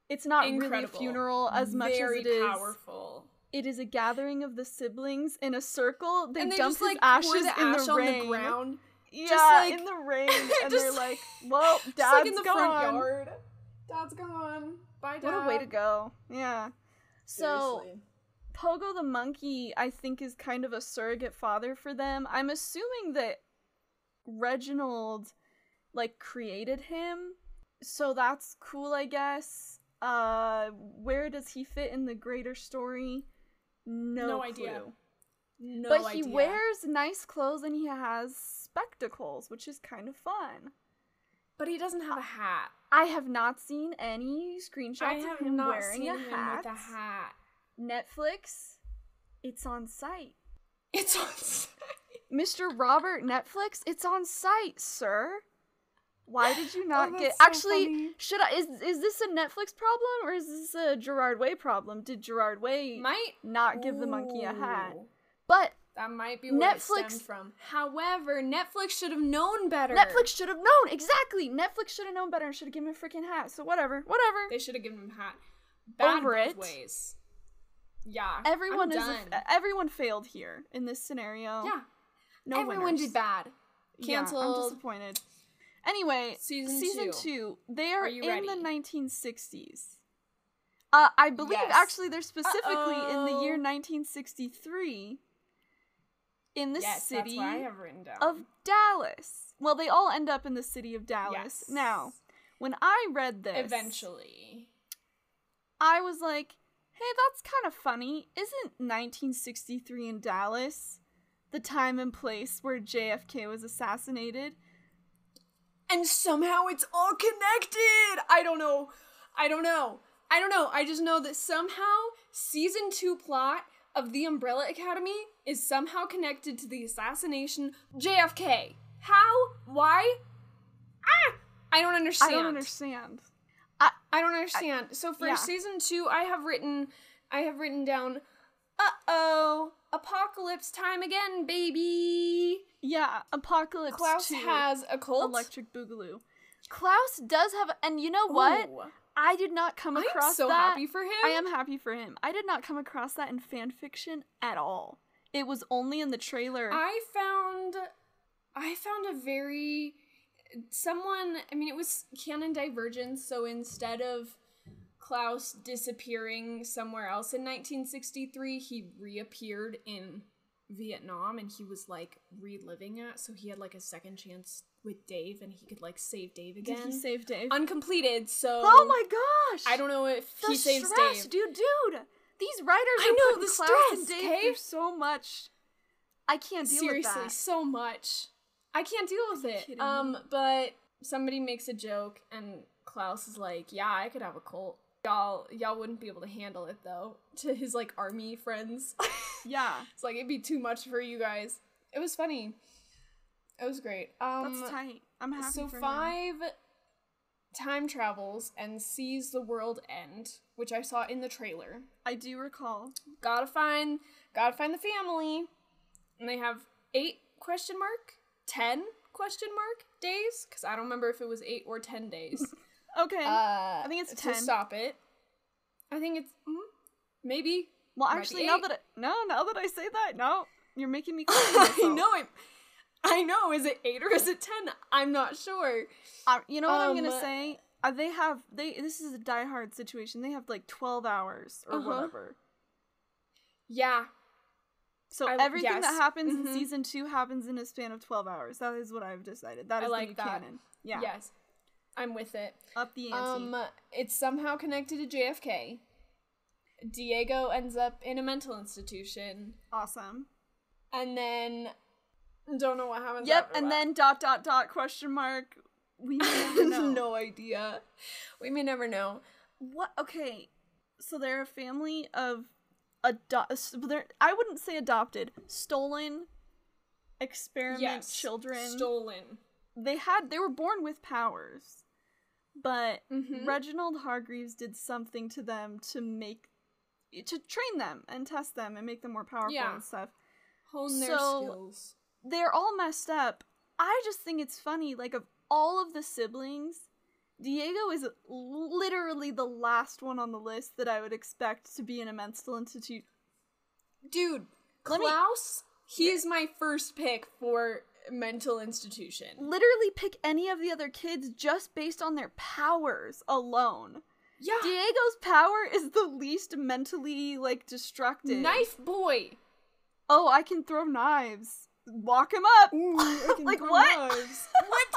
It's not really a funeral as much very as it is. powerful. It is a gathering of the siblings in a circle. They and they dump just his like ashes the in ash the rain. the ground, Yeah, just, like- in the rain, and just they're like- like, "Well, dad's just like in the gone." front yard. Dad's gone. Bye, dad. What a way to go! Yeah. So Seriously. Pogo the monkey, I think, is kind of a surrogate father for them. I'm assuming that Reginald, like, created him. So that's cool, I guess. Uh, where does he fit in the greater story? No, No clue. idea. no idea. but he wears nice clothes and he has spectacles, which is kind of fun. but he doesn't have a hat. I have not seen any screenshots of him wearing a hat. a hat. Netflix, it's on site. It's on. site. Mr. Robert Netflix, it's on site, sir. Why did you oh, not Oh, get so Actually, funny. should I is is this a Netflix problem or is this a Gerard Way problem? Did Gerard Way Might not give the monkey a hat? But That might be where Netflix- it stemmed from. However, Netflix should have known better. Netflix should have known exactly. Netflix should have known better and should have given him a freaking hat. So whatever, whatever. They should have given him a hat. Bad Over both it. ways. Yeah. everyone I'm is a everyone failed here in this scenario. yeah. no Everyone winners. did bad. Yeah, I'm disappointed. Anyway, Season season two. two. They are, Are in the 1960s. Uh, I believe Yes. actually they're specifically in the year 1963 in the yes, city that's what I have written down. of Dallas. Well, they all end up in the city of Dallas. Yes. Now, when I read this, Eventually. I was like, hey, that's kind of funny. Isn't 1963 in Dallas the time and place where JFK was assassinated? And somehow it's all connected. I don't know. I don't know. I don't know. I just know that somehow season 2 plot of the Umbrella Academy is somehow connected to the assassination JFK. How? Why? Ah! I don't understand. I don't understand. I I don't understand. so for yeah. season 2 I have written I have written down uh-oh, apocalypse time again, baby. Yeah, Apocalypse Klaus 2, has a cult. Electric Boogaloo. Klaus does have, and you know what? Ooh. I did not come across. I'm so that. happy for him. I am happy for him. I did not come across that in fan fiction at all. It was only in the trailer. I found I found a very someone I mean it was canon divergence so instead of Klaus disappearing somewhere else in 1963 he reappeared in Vietnam and he was like reliving it so he had like a second chance with Dave and he could like save Dave again. did he save Dave? Uncompleted so oh my gosh! I don't know if the he saves stress, Dave. dude, dude. These writers I are know, the Klaus and Dave okay? through so much. I can't deal seriously with that. Seriously, so much i can't deal with it kidding um but somebody makes a joke and klaus is like yeah i could have a cult y'all y'all wouldn't be able to handle it though to his like army friends Yeah, it's like it'd be too much for you guys it was funny it was great um that's tight. I'm happy so for him. five time travels and sees the world end which i saw in the trailer I do recall. gotta find gotta find the family and they have eight question mark ten question mark days because I don't remember if it was eight or ten days. Okay. uh, I think it's to 10. stop it. I think it's mm, maybe. well, actually, now that I, no, now that I say that, no, you're making me. I know it. I know. Is it eight or is it ten? I'm not sure. Uh, you know what I'm gonna Um, say? Uh, they have they. This is a Die Hard situation. They have like 12 hours or Uh-huh. whatever. Yeah. So I- everything yes. that happens Mhm. in season two happens in a span of 12 hours. That is what I've decided. That is I like the that. canon. Yeah. Yes. I'm with it. Up the ante. Um, it's somehow connected to JFK. Diego ends up in a mental institution, awesome. and then don't know what happens. Yep. And then dot dot dot question mark. We may never know. no idea. We may never know. What? Okay, so they're a family of adopt. They're I wouldn't say adopted, stolen experiment Yes. children. Stolen. they had they were born with powers, but Mhm. Reginald Hargreaves did something to them to make to train them and test them and make them more powerful Yeah. and stuff. Hone their So- skills. They're all messed up. I just think it's funny. Like of all of the siblings, Diego is literally the last one on the list that I would expect to be in a mental institute. Dude, Let me- Klaus, he is my first pick for mental institution. Literally pick any of the other kids just based on their powers alone. Yeah. Diego's power is the least mentally like destructive. Knife boy. Oh, I can throw knives. Walk him up. like what? what?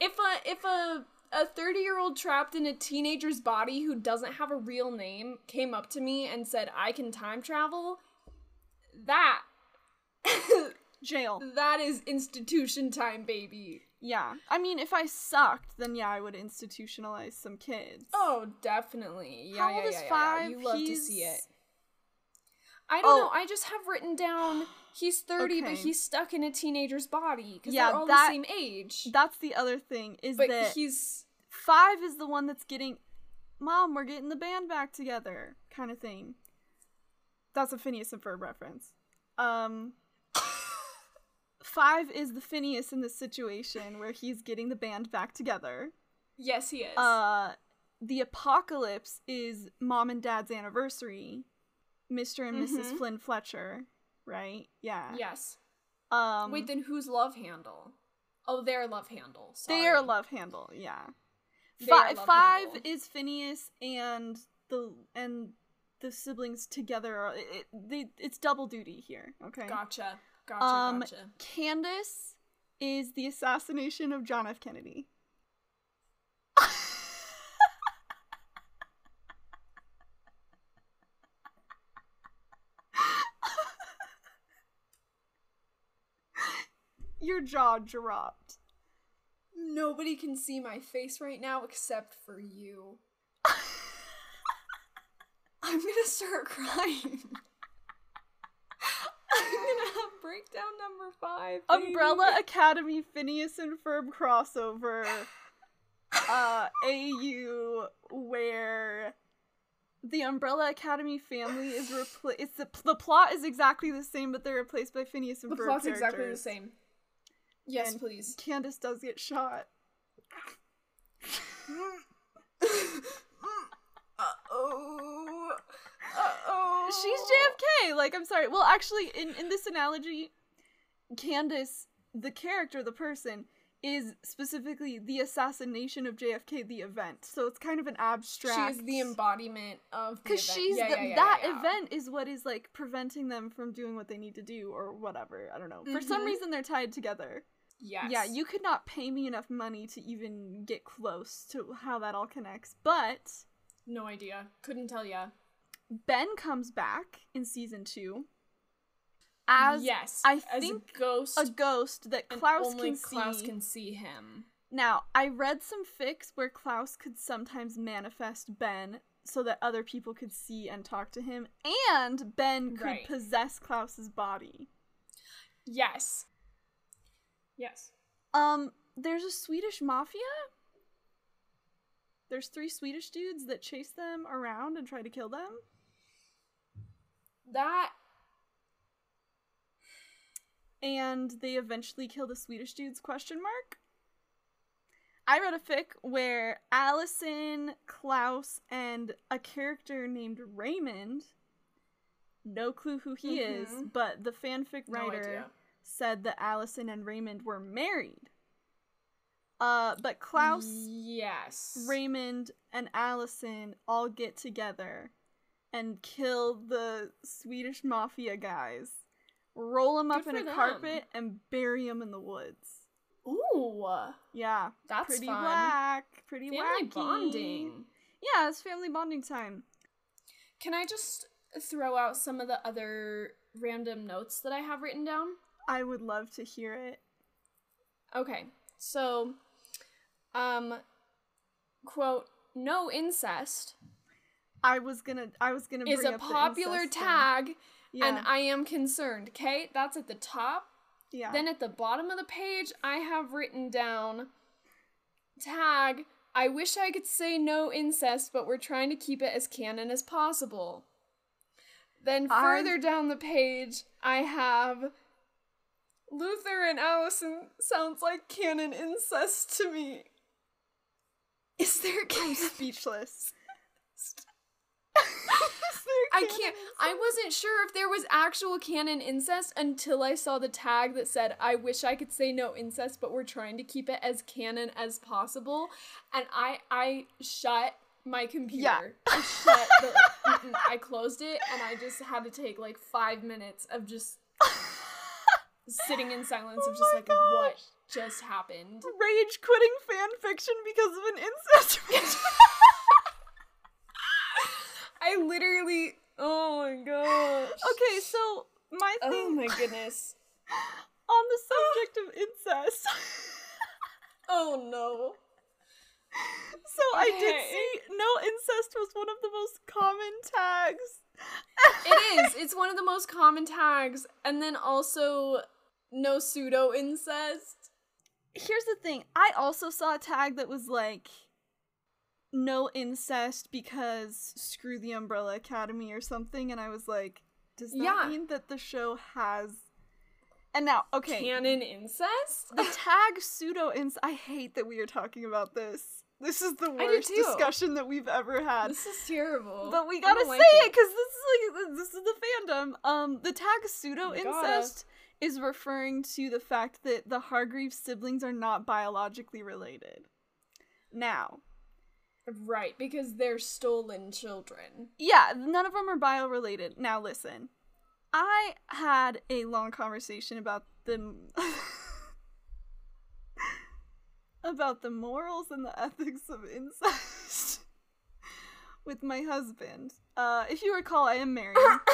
If a if a a 30 year old trapped in a teenager's body who doesn't have a real name came up to me and said I can time travel, that Jail. that is institution time, baby. Yeah. I mean, if I sucked, then yeah, I would institutionalize some kids. Oh, definitely. Yeah, How yeah, old yeah, is yeah, yeah. five? You love to see it. I don't Oh. know. I just have written down he's 30, but he's stuck in a teenager's body because Yeah, they're all that- the same age. That's the other thing is but that he's five is the one that's getting, Mom, we're getting the band back together, kind of thing. That's a Phineas and Ferb reference. Um, five is the Phineas in this situation where he's getting the band back together. yes, he is. Uh, the apocalypse is mom and dad's anniversary. Mr. and missus Mhm. Flynn Fletcher, right? Yeah. yes. Um, Wait, then whose love handle? Oh, their love handle. Sorry. they are love handle. Yeah. Fi- love five handle. is Phineas and the and the siblings together. It, it, they, it's double duty here. Okay. Gotcha. Gotcha. Um, gotcha. Candace is the assassination of John F. Kennedy. Your jaw dropped. Nobody can see my face right now except for you. I'm gonna start crying. I'm gonna have breakdown number five. baby. Umbrella Academy Phineas and Ferb crossover uh AU where the Umbrella Academy family is replaced it's the, the plot is exactly the same but they're replaced by Phineas and Ferb. The Ferb plot's exactly the same. Yes, And please. Candace does get shot. Uh-oh. Uh-oh. She's JFK. Like I'm sorry. Well, actually in in this analogy Candace the character, the person is specifically the assassination of JFK the event. So it's kind of an abstract She's the embodiment of because she's Yeah, the, yeah, yeah, that event is what is like preventing them from doing what they need to do or whatever i don't know for some Mhm. reason they're tied together Yes. yeah you could not pay me enough money to even get close to how that all connects but No idea. Couldn't tell ya. ben comes back in season two as yes. I as think a ghost. a ghost that klaus only can Klaus see can see him. now i read some fics where klaus could sometimes manifest ben so that other people could see and talk to him and ben could Right. possess klaus's body Yes. Yes. Um, there's a Swedish mafia. There's three Swedish dudes that chase them around and try to kill them. That and they eventually kill the Swedish dudes question mark. I wrote a fic where Allison, Klaus, and a character named Raymond no clue who he is, Mhm. but the fanfic writer idea. said that Allison and Raymond were married. Uh, but Klaus, Yes. Raymond, and Allison all get together and kill the Swedish mafia guys, roll them up Good in a them. carpet, and bury them in the woods. Ooh. Yeah, That's pretty fun. whack, pretty Family wacky. bonding. Yeah, it's family bonding time. Can I just throw out some of the other random notes that I have written down? I would love to hear it. Okay. So um quote no incest I was gonna, I was gonna is bring a popular tag Yeah, and I am concerned. Okay? That's at the top. yeah. Then at the bottom of the page, I have written down tag. I wish I could say no incest, but we're trying to keep it as canon as possible. Then I- further down the page, I have Luther and Allison sounds like canon incest to me. Is there I'm canon? speechless. I can't. I wasn't sure if there was actual canon incest until I saw the tag that said, "I wish I could say no incest, but we're trying to keep it as canon as possible." And I, I shut my computer. Yeah. I shut the. I closed it, and I just had to take like five minutes of just sitting in silence Oh of just like what gosh. Just happened. Rage quitting fan fiction because of an incest. I literally. Oh my gosh. okay, so my oh thing. Oh my goodness. on the subject of incest. Oh no. so I did see no incest was one of the most common tags. It is. It's one of the most common tags, and then also no pseudo incest. Here's the thing. I also saw a tag that was like no incest because screw the Umbrella Academy or something and I was like does that Yeah. mean that the show has and now okay Canon incest. the tag pseudo incest. I hate that we are talking about this. This is the worst discussion that we've ever had. this is terrible. But we gotta say like it because this is like this is the fandom. Um, the tag pseudo We incest is referring to the fact that the Hargreaves siblings are not biologically related. Now, Right, because they're stolen children. yeah, none of them are bio related. Now, listen, I had a long conversation about the about the morals and the ethics of incest with my husband. Uh, if you recall, I am married.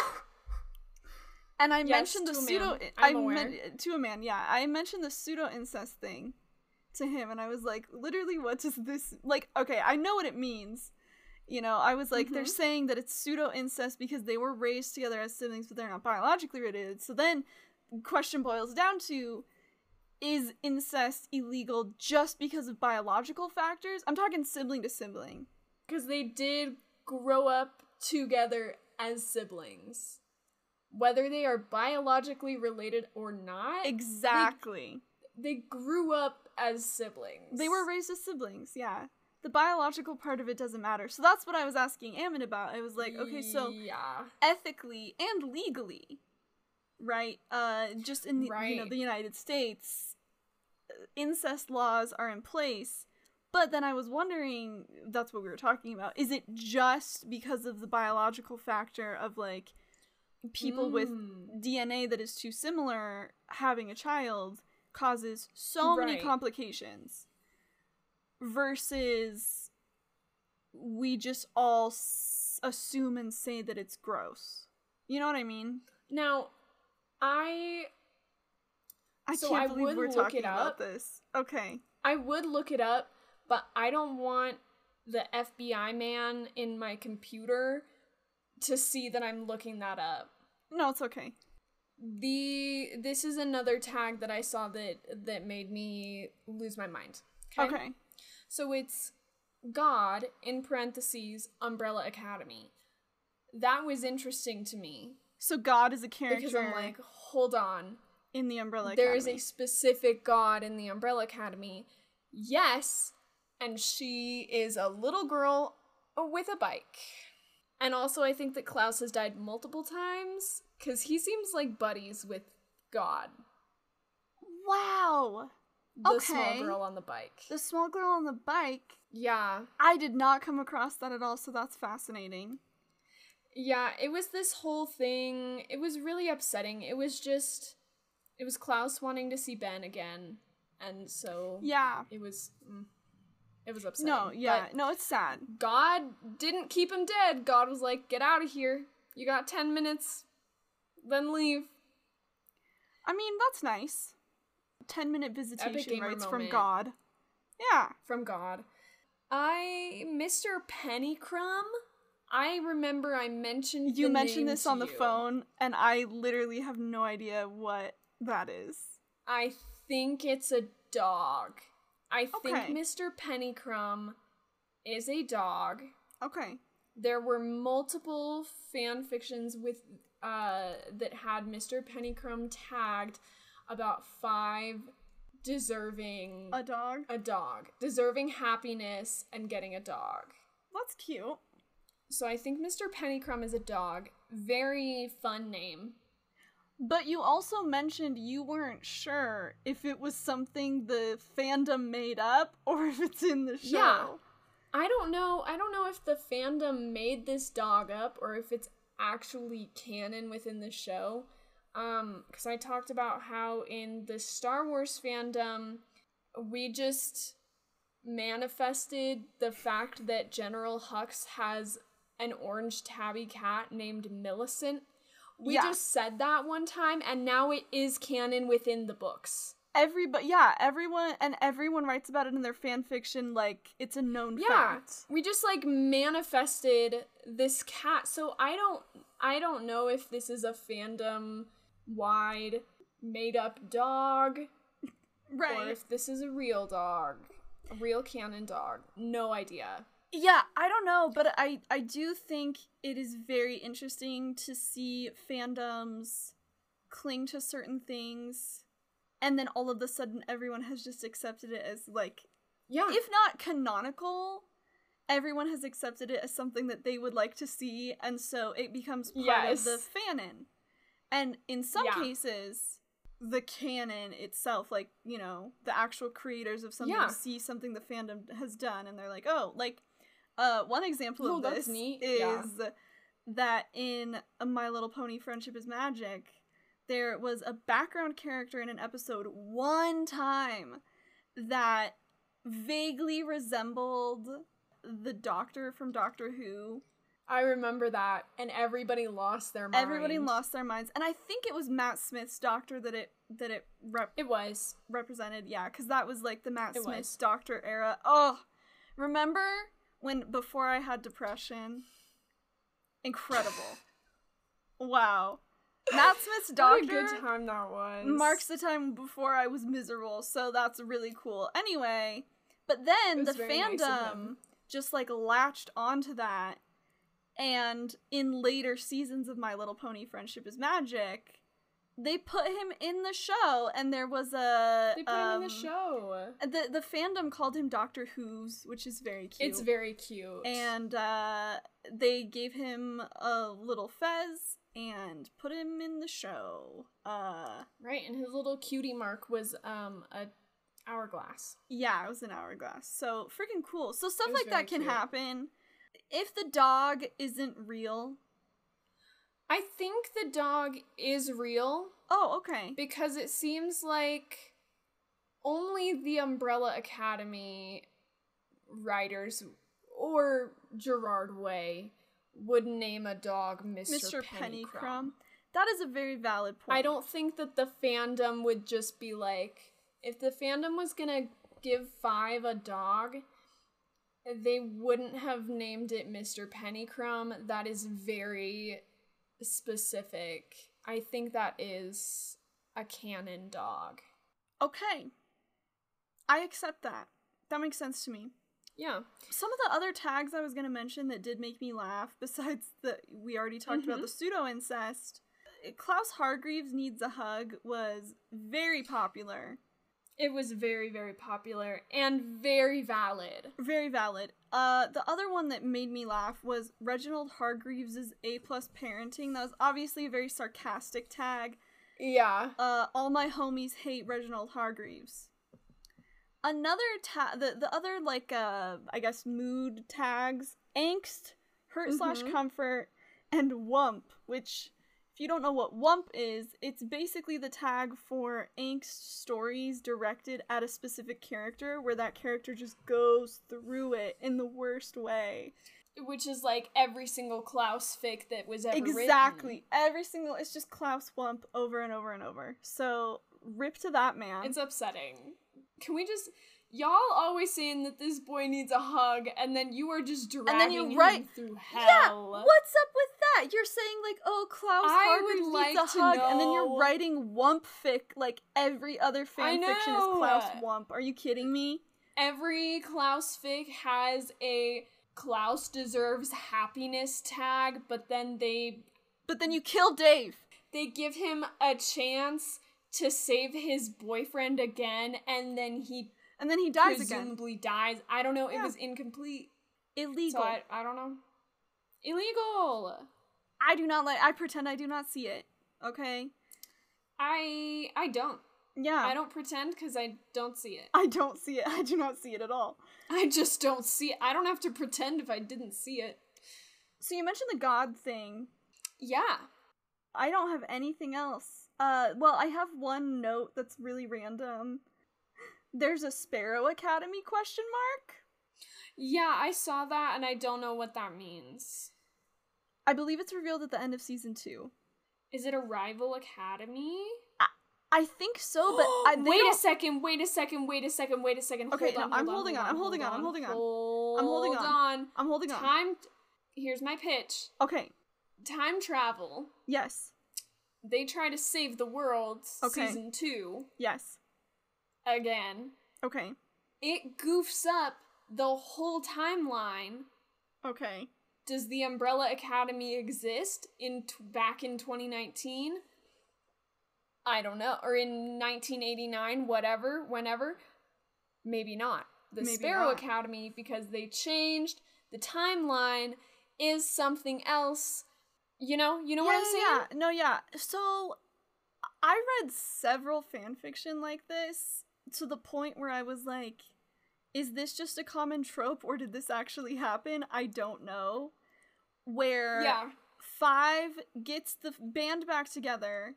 And I Yes, mentioned the pseudo. I men- to a man, yeah. I mentioned the pseudo incest thing to him, and I was like, literally, what does this like? Okay, I know what it means. You know, I was like, they're Mhm. saying that it's pseudo incest because they were raised together as siblings, but they're not biologically related. So then, question boils down to: Is incest illegal just because of biological factors? I'm talking sibling to sibling. Because they did grow up together as siblings. Whether they are biologically related or not, Exactly. they grew up as siblings. They were raised as siblings, yeah. The biological part of it doesn't matter. So that's what I was asking Ammon about. I was like, okay, so yeah, ethically and legally, right? Uh, just in the, you know the United States, uh, incest laws are in place. But then I was wondering, that's what we were talking about. Is it just because of the biological factor of like people with Mm. DNA that is too similar having a child causes so many complications versus we just all s- assume and say that it's gross. You know what I mean? Now, I I So can't I believe we're talking about this. Okay. I would look it up, but I don't want the FBI man in my computer to see that I'm looking that up. No, it's okay. The this is another tag that I saw that that made me lose my mind. Okay. So it's God in parentheses Umbrella Academy. That was interesting to me So God is a character. because I'm like, hold on. in the Umbrella Academy. there is a specific god in the Umbrella Academy. Yes, and she is a little girl with a bike. And also, I think that Klaus has died multiple times because he seems like buddies with God, Wow. the small girl on the bike. The small girl on the bike. Yeah, I did not come across that at all, so that's fascinating. yeah, it was this whole thing. It was really upsetting. It was just, it was Klaus wanting to see Ben again, and so Yeah. it was, mm, it was upsetting. No, yeah. But- no, it's sad. God didn't keep him dead. God was like, get out of here. You got 10 minutes, then leave. I mean, that's nice. 10 minute visitation rights from. God. Yeah. From God. I, Mr. Pennycrumb, I remember I mentioned You mentioned this on the you. phone, and I literally have no idea what that is. I think it's a dog. I think Okay. Mr. Pennycrumb is a dog. Okay. There were multiple fan fictions with uh that had Mr. Pennycrumb tagged about five deserving A dog? a dog, deserving happiness and getting a dog. That's cute. So I think Mr. Pennycrumb is a dog. Very fun name. But you also mentioned you weren't sure if it was something the fandom made up or if it's in the show. Yeah. I don't know. I don't know if the fandom made this dog up or if it's actually canon within the show. Um, because I talked about how in the Star Wars fandom, we just manifested the fact that General Hux has an orange tabby cat named Millicent. We Yeah. just said that one time, and now it is canon within the books. Everybody, yeah, everyone, and everyone writes about it in their fan fiction like it's a known yeah fact. we just like manifested this cat so i don't i don't know if this is a fandom wide made up dog right or if this is a real dog a real canon dog no idea Yeah, I don't know, but I I do think it is very interesting to see fandoms cling to certain things and then all of a sudden everyone has just accepted it as like yeah if not canonical everyone has accepted it as something that they would like to see and so it becomes part of the fanon and in some Yeah. cases the canon itself like you know the actual creators of something Yeah. see something the fandom has done and they're like oh like uh one example Oh, of this neat. is Yeah. that in my little pony friendship is magic there was a background character in an episode one time that vaguely resembled the doctor from Doctor Who. i remember that and everybody lost their mind Everybody lost their minds, and I think it was Matt Smith's doctor that it that it rep- it was represented. Yeah, because that was like the Matt It Smith was. doctor era. Oh, remember when before I had depression? Incredible. wow. Matt Smith's what doctor a good time that was marks the time before I was miserable, so that's really cool. Anyway, but then the very nice fandom just like latched onto that, and in later seasons of My Little Pony Friendship is Magic, they put him in the show, and there was a they put him in the um, show The the fandom called him Doctor Whooves, which is very cute. it's very cute and uh, they gave him a little fez and put him in the show. Uh, Right, and his little cutie mark was um a hourglass. Yeah, it was an hourglass. So freaking cool. So stuff like that can cute. happen. If the dog isn't real. I think the dog is real Oh, okay. because it seems like only the Umbrella Academy writers or Gerard Way would name a dog Mr. Mr. Pennycrumb. Pennycrumb. That is a very valid point. I don't think that the fandom would just be like if the fandom was gonna give five a dog, they wouldn't have named it Mr. Pennycrumb. That is very specific. I think that is a canon dog. Okay. I accept that. That makes sense to me. Yeah. Some of the other tags I was going to mention that did make me laugh, besides the we already talked about Mhm. the pseudo incest, Klaus Hargreaves needs a hug was very popular. It was very, very popular and very valid. Very valid. Uh, the other one that made me laugh was Reginald Hargreaves' A plus parenting. That was obviously a very sarcastic tag. Yeah. Uh, all my homies hate Reginald Hargreaves. Another tag, the the other like uh, I guess mood tags: angst, hurt slash Mhm. comfort, and whump. Which, if you don't know what whump is, it's basically the tag for angst stories directed at a specific character, where that character just goes through it in the worst way. Which is like every single Klaus fic that was ever exactly. written. Every single it's just Klaus Whump over and over and over. So rip to that man. It's upsetting. Can we just y'all always saying that this boy needs a hug and then you are just dragging then you him write- through Yeah, what's up with that? You're saying like, oh, Klaus I would needs like a to hug, and then you're writing Whump fic like every other fan fiction is. Klaus Whump. Are you kidding me? Every Klaus fic has a Klaus deserves happiness tag, but then they But then you kill Dave. they give him a chance to save his boyfriend again and then he And then he dies again. presumably dies. I don't know, it was incomplete. Illegal. So I, I don't know. Illegal. I do not like I pretend I do not see it. Okay? I I don't. Yeah. I don't pretend because I don't see it. I don't see it. I do not see it at all. I just don't see it. I don't have to pretend if I didn't see it. So you mentioned the god thing. Yeah. I don't have anything else. Uh, well, I have one note that's really random. There's a Sparrow Academy question mark. Yeah, I saw that and I don't know what that means. I believe it's revealed at the end of season two. Is it a rival academy? I think so, but I, wait a don't- second, wait a second, wait a second, wait a second. Okay, hold no, on, I'm hold holding hold on, I'm holding on, I'm holding on. I'm holding on. I'm holding on. Time. Here's my pitch. Okay. Time travel. Yes. They try to save the world. Okay. Season two Yes. again. Okay. It goofs up the whole timeline. Okay. Does the Umbrella Academy exist in t- back in 2019? I don't know, or in 1989, whatever, whenever. Maybe not. The Maybe Sparrow not. Academy because they changed the timeline is something else. You know, you know what I'm saying? yeah, yeah. No, yeah. So I read several fan fiction like this to the point where I was like, is this just a common trope or did this actually happen? I don't know. Where Yeah. Five gets the band back together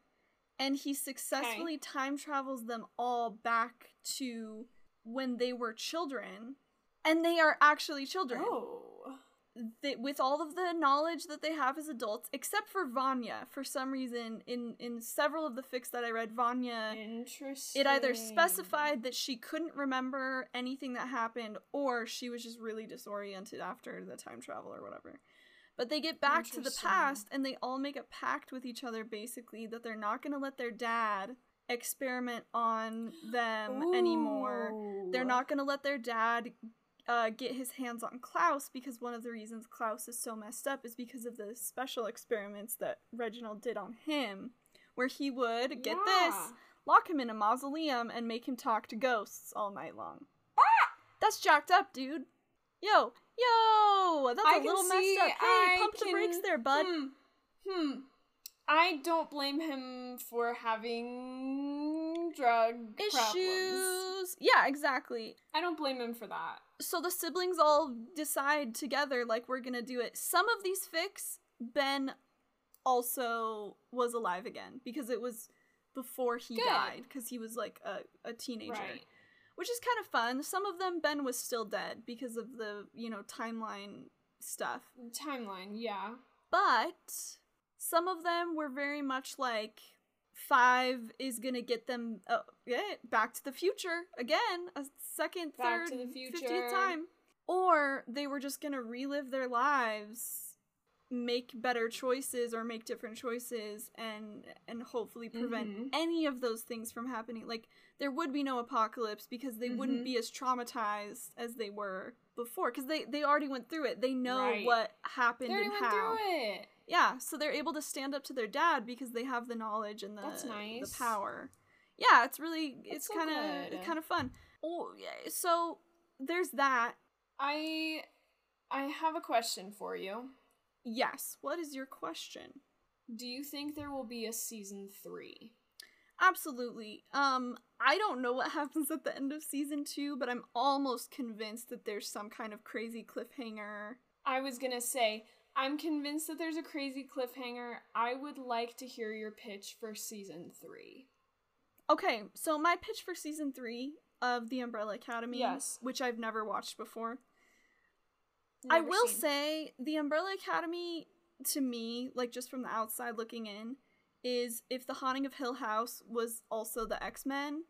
and he successfully time travels them all back to when they were children. And they are actually children Oh. they, with all of the knowledge that they have as adults, except for Vanya, for some reason, in in several of the fics that I read, Vanya, Interesting. it either specified that she couldn't remember anything that happened, or she was just really disoriented after the time travel or whatever. But they get back to the past, and they all make a pact with each other, basically, that they're not going to let their dad experiment on them anymore. They're not going to let their dad uh, get his hands on Klaus because one of the reasons Klaus is so messed up is because of the special experiments that Reginald did on him, where he would, get Yeah. this, lock him in a mausoleum and make him talk to ghosts all night long. Ah! That's jacked up, dude. Yo, yo, that's I a little messed up. Hey, I pump the brakes there, bud. Hmm. Hmm. I don't blame him for having drug problems. Issues. Yeah, exactly. I don't blame him for that. so the siblings all decide together like we're gonna do it some of these fics, ben also was alive again because it was before he Good. died because he was like a, a teenager Right. Which is kind of fun some of them ben was still dead because of the you know timeline stuff Timeline, yeah. but some of them were very much like five is gonna get them uh, yeah, back to the future again a second Back third to the future. 50th time or they were just gonna relive their lives make better choices or make different choices and and hopefully prevent Mhm. any of those things from happening like there would be no apocalypse because they wouldn't Mhm. be as traumatized as they were before because they they already went through it they know Right. what happened and went how through it. Yeah, so they're able to stand up to their dad because they have the knowledge and the That's nice. the power. Yeah, it's really That's it's kind of kind of fun. Oh, yeah, so there's that. I I have a question for you. Yes. What is your question? Do you think there will be a season 3? Absolutely. Um, I don't know what happens at the end of season two, but I'm almost convinced that there's some kind of crazy cliffhanger. I was going to say I'm convinced that there's a crazy cliffhanger. I would like to hear your pitch for season 3. Okay, so my pitch for season three of The Umbrella Academy, Yes. which I've never watched before, I will seen. say The Umbrella Academy, to me, like just from the outside looking in, is if The Haunting of Hill House was also the X Men.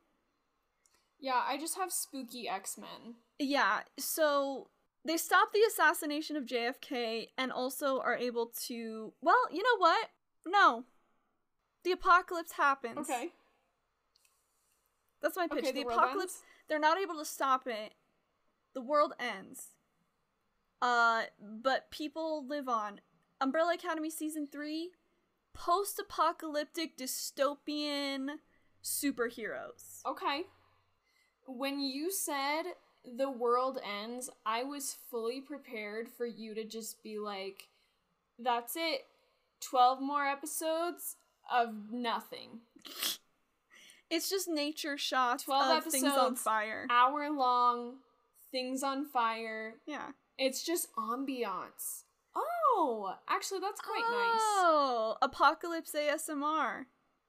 Yeah, I just have spooky X-Men. Yeah, so they stop the assassination of JFK and also are able to. Well, you know what? No. The apocalypse happens. Okay. That's my pitch. Okay, the the apocalypse, ends? they're not able to stop it. The world ends. Uh, but people live on. Umbrella Academy season 3, post-apocalyptic dystopian superheroes. Okay. When you said the world ends, I was fully prepared for you to just be like, that's it. 12 more episodes of nothing. It's just nature shots 12 of things on fire. Hour long, things on fire. Yeah. It's just ambiance. Oh, actually, that's quite nice. Oh, apocalypse ASMR.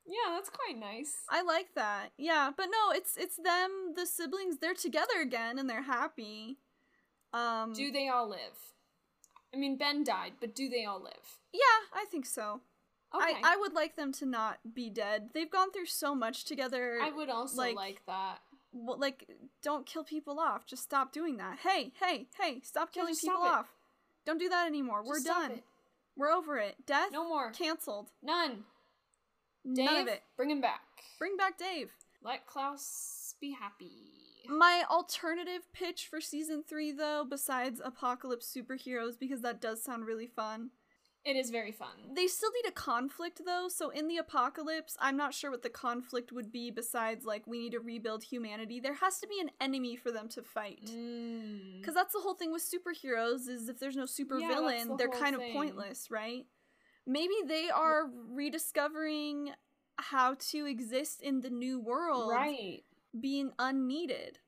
Yeah, that's quite nice. I like that. Yeah, but no, it's it's them, the siblings. They're together again and they're happy. Um, Do they all live? I mean, Ben died, but do they all live? yeah, I think so. Okay. I I would like them to not be dead. They've gone through so much together. I would also like- like, that. Well, like, don't kill people off. Just stop doing that. Hey, hey, hey! Stop Yeah, killing people stop off. Don't do that anymore. We're stop done. it. We're over it. Death. No more. Cancelled. None. Dave, None of it. bring him back. Bring back Dave. Let Klaus be happy. My alternative pitch for season three, though, besides apocalypse superheroes, because that does sound really fun, It is very fun. they still need a conflict, though. So in the apocalypse, I'm not sure what the conflict would be besides, like, we need to rebuild humanity. There has to be an enemy for them to fight. Mm. Because that's the whole thing with superheroes, is if there's no super Yeah, villain, the they're kind thing. of pointless, right? Maybe they are rediscovering how to exist in the new world Right. being unneeded.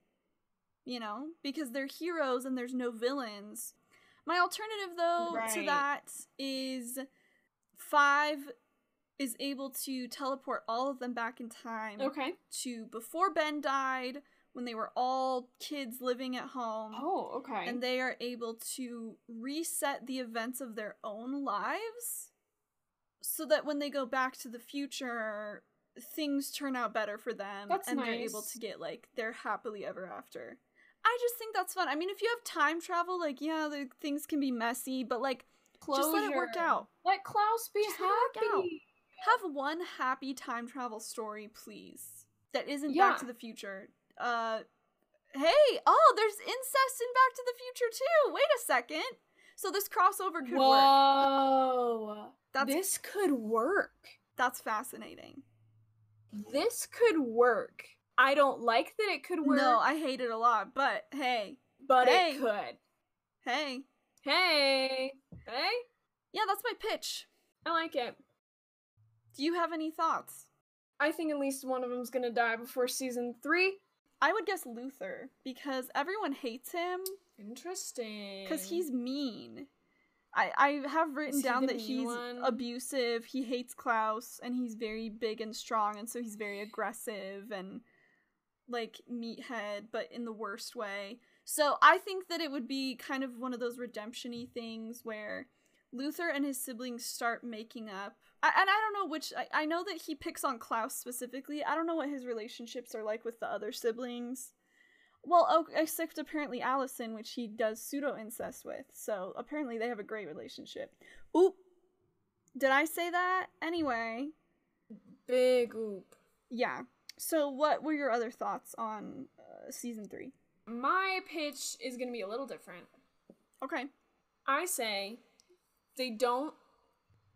You know, because they're heroes and there's no villains. My alternative, though, to that is Five is able to teleport all of them back in time Okay. to before Ben died, when they were all kids living at home. Oh, okay. And they are able to reset the events of their own lives so that when they go back to the future, things turn out better for them That's and they're able to get like their happily ever after. I just think that's fun. I mean, if you have time travel, like yeah, the things can be messy, but like just let it work out. Let Klaus be Just let it work out. happy. Have one happy time travel story, please. That isn't Yeah. Back to the Future. Uh hey, oh, there's incest in Back to the Future too. Wait a second. So this crossover could work. Whoa. That's this could work. that's fascinating. This could work. I don't like that it could work, No, I hate it a lot, but hey, but hey. it could. hey. Hey. Hey. Yeah, that's my pitch. I like it. Do you have any thoughts? I think at least one of them's gonna die before season three. I would guess Luther because everyone hates him Interesting. because he's mean. I, I have written down that he's one? abusive. He hates Klaus, and he's very big and strong, and so he's very aggressive and like meathead, but in the worst way. So I think that it would be kind of one of those redemption-y things where Luther and his siblings start making up. I, and I don't know which. I, I know that he picks on Klaus specifically. I don't know what his relationships are like with the other siblings. Well, oh, except apparently Allison, which he does pseudo incest with. So apparently they have a great relationship. Oop. Did I say that? Anyway, big oop. yeah. So what were your other thoughts on uh, season three? My pitch is gonna be a little different. Okay. I say they don't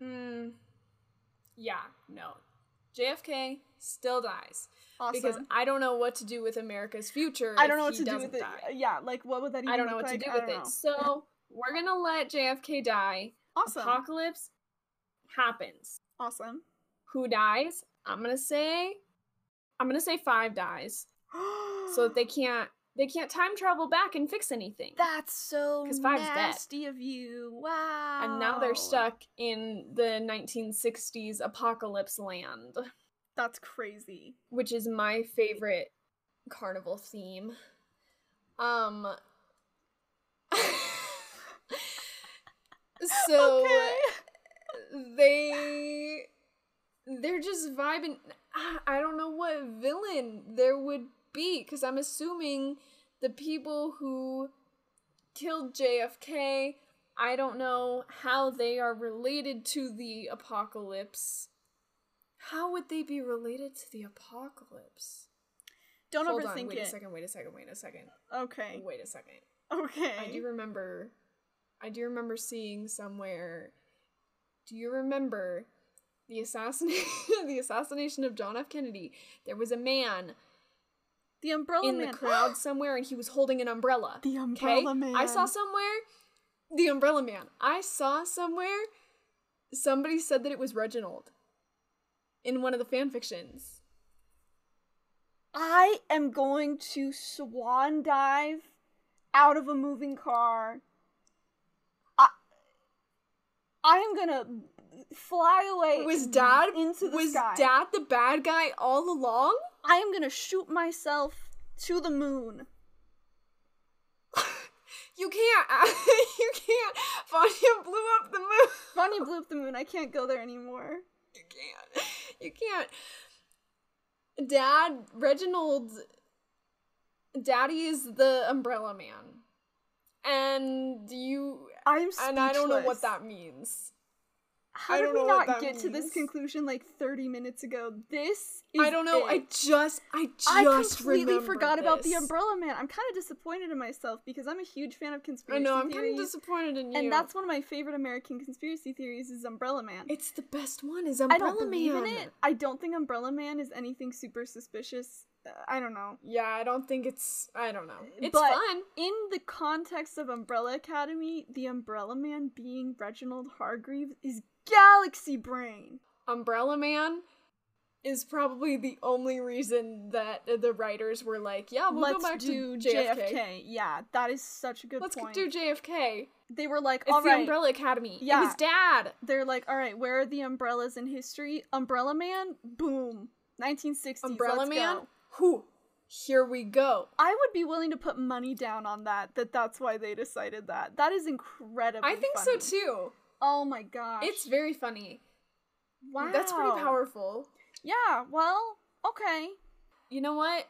Mm, yeah, no. JFK still dies Awesome. because I don't know what to do with America's future. I don't know what to do with it. die. Yeah, like what would that even be? I don't know what like? to do with it. know. So we're gonna let JFK die. Awesome. Apocalypse happens. awesome. Who dies? I'm gonna say, I'm gonna say five dies, so that they can't they can't time travel back and fix anything. That's so Five's dead. nasty of you. Wow. and now they're stuck in the 1960s apocalypse land, That's crazy. which is my favorite carnival theme. Um. so okay. they they're just vibing I- i don't know what villain there would be because i'm assuming the people who killed jfk i don't know how they are related to the apocalypse how would they be related to the apocalypse Don't hold overthink on wait it. a second wait a second wait a second Okay. wait a second Okay. I do remember I do remember seeing somewhere do you remember the assassination the assassination of John F. Kennedy? There was a man the umbrella in man. the crowd somewhere and he was holding an umbrella. the Okay? umbrella man. I saw somewhere the umbrella man. I saw somewhere somebody said that it was Reginald in one of the fan fictions. I am going to swan dive out of a moving car. I I am gonna fly away. Was dad into the was sky. dad the bad guy all along? I am gonna shoot myself to the moon. You can't. you can't. Vanya blew up the moon. Vanya blew up the moon. I can't go there anymore. You can't. You can't. Dad, Reginald, Daddy is the umbrella man. And you. I'm And I don't know what that means. How I did don't we know not get to this conclusion like 30 minutes ago? This is I don't know. I just. I just. I completely forgot about the. Umbrella Man. I'm kind of disappointed in myself because I'm a huge fan of conspiracy. Theories. I know. I'm kind of disappointed in you. and that's one of my favorite American conspiracy theories is Umbrella Man. It's the best one. Is Umbrella I don't believe Man. in it. I don't think Umbrella Man is anything super suspicious. Uh, I don't know. Yeah, I don't think it's. I don't know. It's But- fun. In the context of Umbrella Academy, the Umbrella Man being Reginald Hargreaves is Galaxy Brain. Umbrella Man is probably the only reason that the writers were like, yeah, we'll Let's go back do to JFK. Yeah, that is such a good Let's point. do JFK. they were like, It's all the right. Umbrella Academy. Yeah. His Dad. They're like, all right, where are the umbrellas in history? Umbrella Man, boom, 1960s. Umbrella Man. go. Who? Here we go. I would be willing to put money down on that. That that's why they decided that. That is incredible. I think funny. so too. Oh my gosh, It's very funny. wow. That's pretty powerful. Yeah. Well, okay. You know what?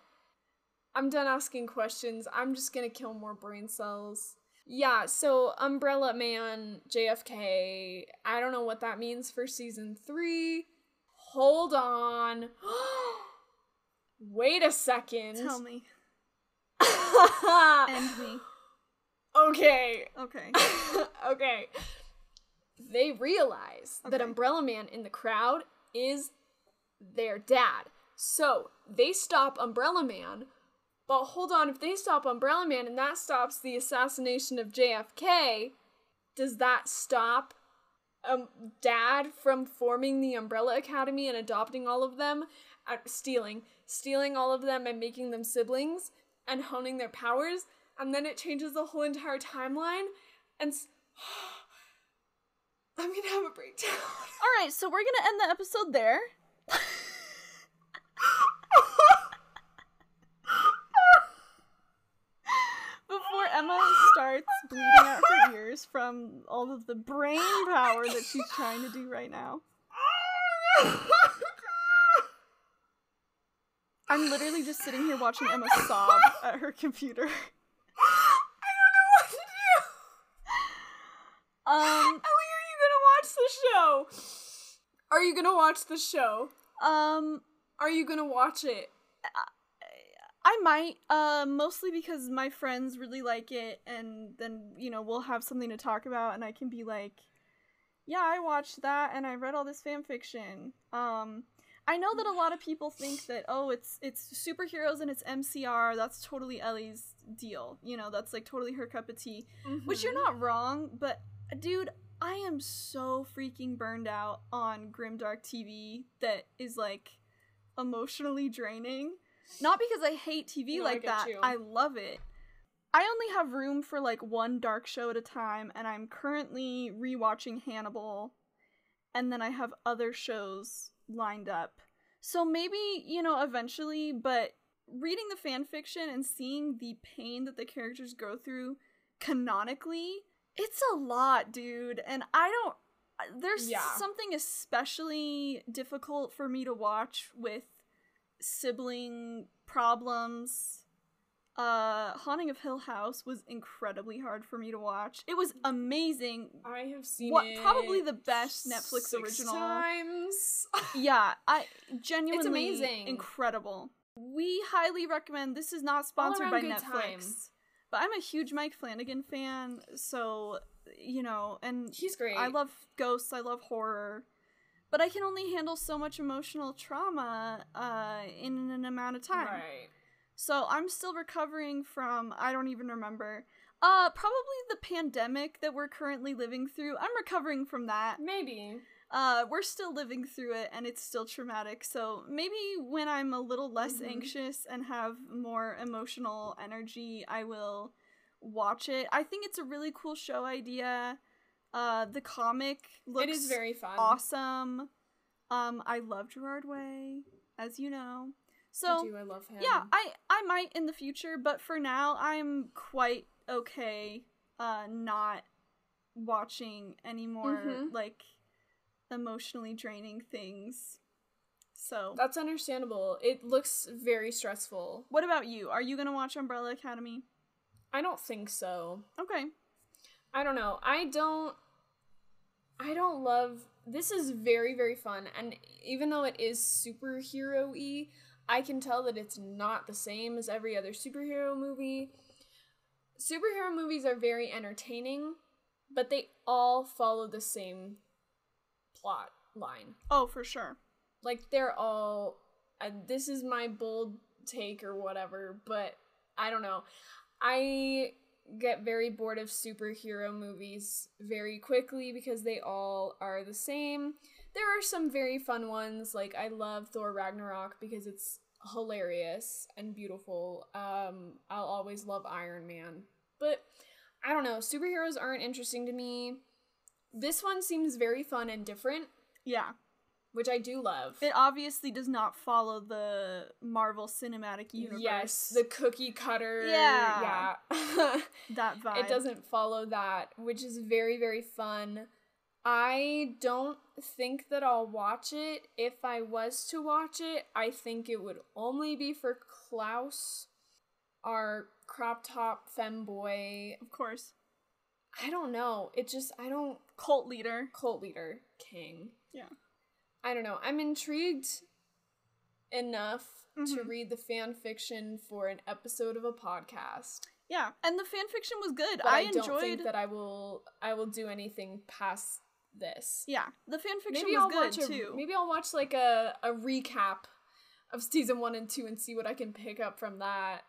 I'm done asking questions. I'm just gonna kill more brain cells. Yeah, so Umbrella Man, JFK. I don't know what that means for season three. Hold on. Wait a second. Tell me. End me. okay. Okay. okay. They realize that Umbrella Man in the crowd is their dad. So they stop Umbrella Man. But hold on, if they stop Umbrella Man and that stops the assassination of JFK, does that stop um dad from forming the Umbrella Academy and adopting all of them? Uh, stealing, stealing all of them and making them siblings and honing their powers, and then it changes the whole entire timeline. And s- I'm gonna have a breakdown. All right. So we're gonna end the episode there. Before Emma starts bleeding out her ears from all of the brain power that she's trying to do right now. I'm literally just sitting here watching Emma sob at her computer. I don't know what to do. Um, Ellie, are you gonna watch the show? Are you gonna watch the show? um, Are you gonna watch it? I might, uh, mostly because my friends really like it, and then, you know, we'll have something to talk about, and I can be like, Yeah, I watched that and I read all this fan fiction. Um I know that a lot of people think that oh it's it's superheroes and it's MCR, that's totally Ellie's deal. You know, that's like totally her cup of tea. Which you're Mhm. not wrong, but dude, I am so freaking burned out on grimdark TV that is like emotionally draining. Not because I hate TV No, like get that. you. I love it. I only have room for like one dark show at a time, and I'm currently rewatching Hannibal, and then I have other shows lined up. So maybe, you know, eventually, but reading the fan fiction and seeing the pain that the characters go through canonically, it's a lot, dude. And I don't. There's Yeah. something especially difficult for me to watch with sibling problems. Uh, Haunting of Hill House was incredibly hard for me to watch. It was amazing. I have seen What- it probably the best Netflix original. times. Yeah, I genuinely it's amazing. incredible. We highly recommend. This is not sponsored by Netflix, time. But I'm a huge Mike Flanagan fan, so you know, and He's great. I love ghosts. I love horror, but I can only handle so much emotional trauma uh, in an amount of time. Right. So I'm still recovering from I don't even remember. Uh probably the pandemic that we're currently living through. I'm recovering from that. Maybe. Uh we're still living through it and it's still traumatic. So maybe when I'm a little less Mhm. anxious and have more emotional energy, I will watch it. I think it's a really cool show idea. Uh the comic looks it is very fun. awesome. Um I love Gerard Way, as you know. So I do. I love him. yeah, I I might in the future, but for now I'm quite okay uh not watching any more Mhm. like emotionally draining things. So, That's understandable. It looks very stressful. what about you? Are you going to watch Umbrella Academy? I don't think so. Okay. I don't know. I don't I don't love this is very very fun and even though it is superhero-y, I can tell that it's not the same as every other superhero movie. Superhero movies are very entertaining, but they all follow the same plot line. Oh, for sure. Like they're all uh, this is my bold take or whatever, but I don't know. I get very bored of superhero movies very quickly because they all are the same. There are some very fun ones, like I love Thor Ragnarok because it's hilarious and beautiful. Um, I'll always love Iron Man. But I don't know, superheroes aren't interesting to me. This one seems very fun and different, Yeah. which I do love. It obviously does not follow the Marvel Cinematic Universe. Yes, the cookie cutter. Yeah. Yeah. that vibe. it doesn't follow that, which is very, very fun. I don't think that I'll watch it. If I was to watch it, I think it would only be for Klaus, our crop top femboy. Of course. I don't know. It just, I don't. Cult leader. Cult leader, king. Yeah. I don't know. I'm intrigued enough to Mhm. read the fan fiction for an episode of a podcast. Yeah. And the fan fiction was good. I, I, don't enjoyed think that I will I will do anything past this. Yeah. The fan fiction Maybe was I'll good watch a too. maybe I'll watch like a, a recap of season one and two and see what I can pick up from that.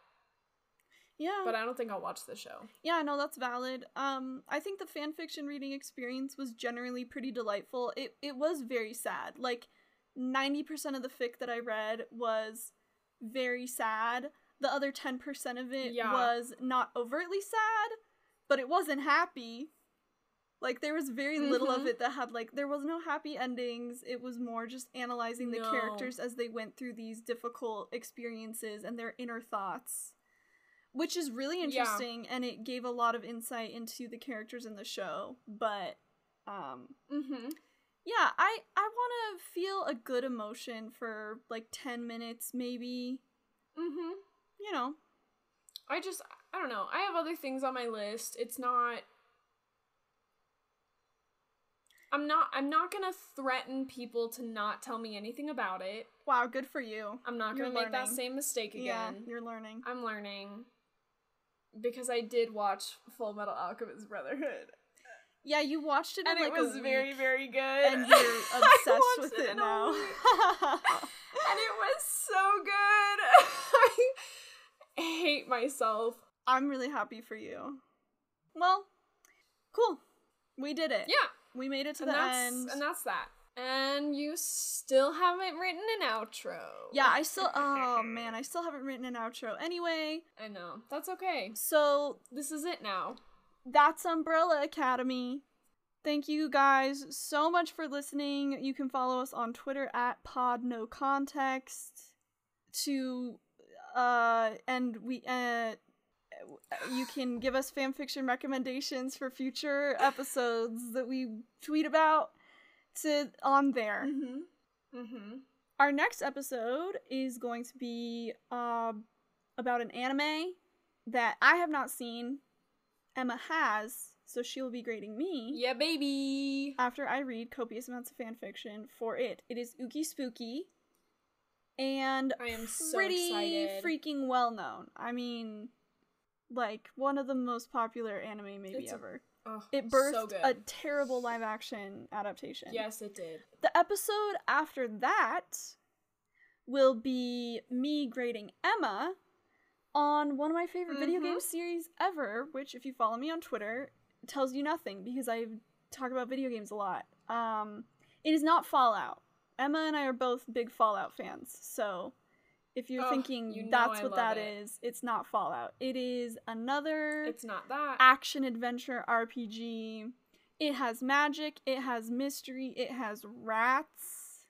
Yeah. But I don't think I'll watch the show. Yeah, no, that's valid. Um, I think the fan fiction reading experience was generally pretty delightful. It it was very sad. Like ninety percent of the fic that I read was very sad. The other ten percent of it Yeah. was not overtly sad, but it wasn't happy. Like there was very little of Mhm. it that had like there was no happy endings. It was more just analyzing the No. characters as they went through these difficult experiences and their inner thoughts which is really Yeah. interesting and it gave a lot of insight into the characters in the show but um Mm-hmm. yeah i i want to feel a good emotion for like 10 minutes maybe Mm-hmm. you know I just I don't know. I have other things on my list. It's not I'm not I'm not gonna threaten people to not tell me anything about it. wow good for you I'm not You're gonna make that same mistake yeah again. you're learning I'm learning because I did watch Full Metal Alchemist Brotherhood. Yeah, you watched it and like it was very very good. and you're obsessed with it it now. and it was so good. I hate myself. I'm really happy for you. Well, cool. We did it. Yeah, We made it to and the end. and that's that. And you still haven't written an outro. yeah, I still. Oh man, I still haven't written an outro. Anyway, I know. That's okay. so This is it now. that's Umbrella Academy. Thank you guys so much for listening. You can follow us on Twitter at Pod No Context. To uh, and we uh, you can give us fanfiction recommendations for future episodes that we tweet about to on there. Mm-hmm. Mm-hmm. Our next episode is going to be um about an anime that I have not seen. Emma has, so she will be grading me Yeah, baby. after I read copious amounts of fanfiction for it. It is Uki Spooky, and I am so pretty excited. freaking well known. I mean, like one of the most popular anime maybe It's ever. Oh, It birthed good. a terrible live action adaptation. yes, it did. The episode after that will be me grading Emma on one of my favorite video Mhm. game series ever, which if you follow me on Twitter, tells you nothing because I talk about video games a lot. Um it is not Fallout. Emma and I are both big Fallout fans. So if you're Ugh, thinking you know that's what that it. is, it's not Fallout. It is another It's not that. action adventure RPG. It has magic, it has mystery, it has rats.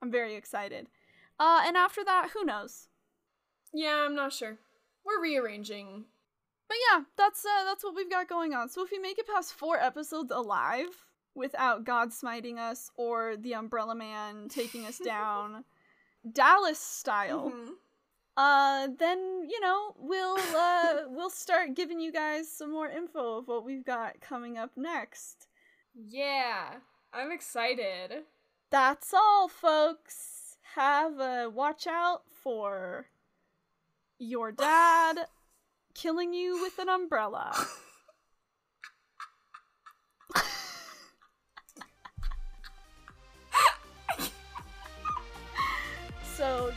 I'm very excited. Uh, and after that, who knows? yeah, I'm not sure. We're rearranging. But yeah, that's uh, that's what we've got going on. So if we make it past four episodes alive without God smiting us or the Umbrella Man taking us down, Dallas style, Mhm. uh, then you know we'll uh, we'll start giving you guys some more info of what we've got coming up next. Yeah, I'm excited. That's all, folks. Have a watch out for your dad killing you with an umbrella. so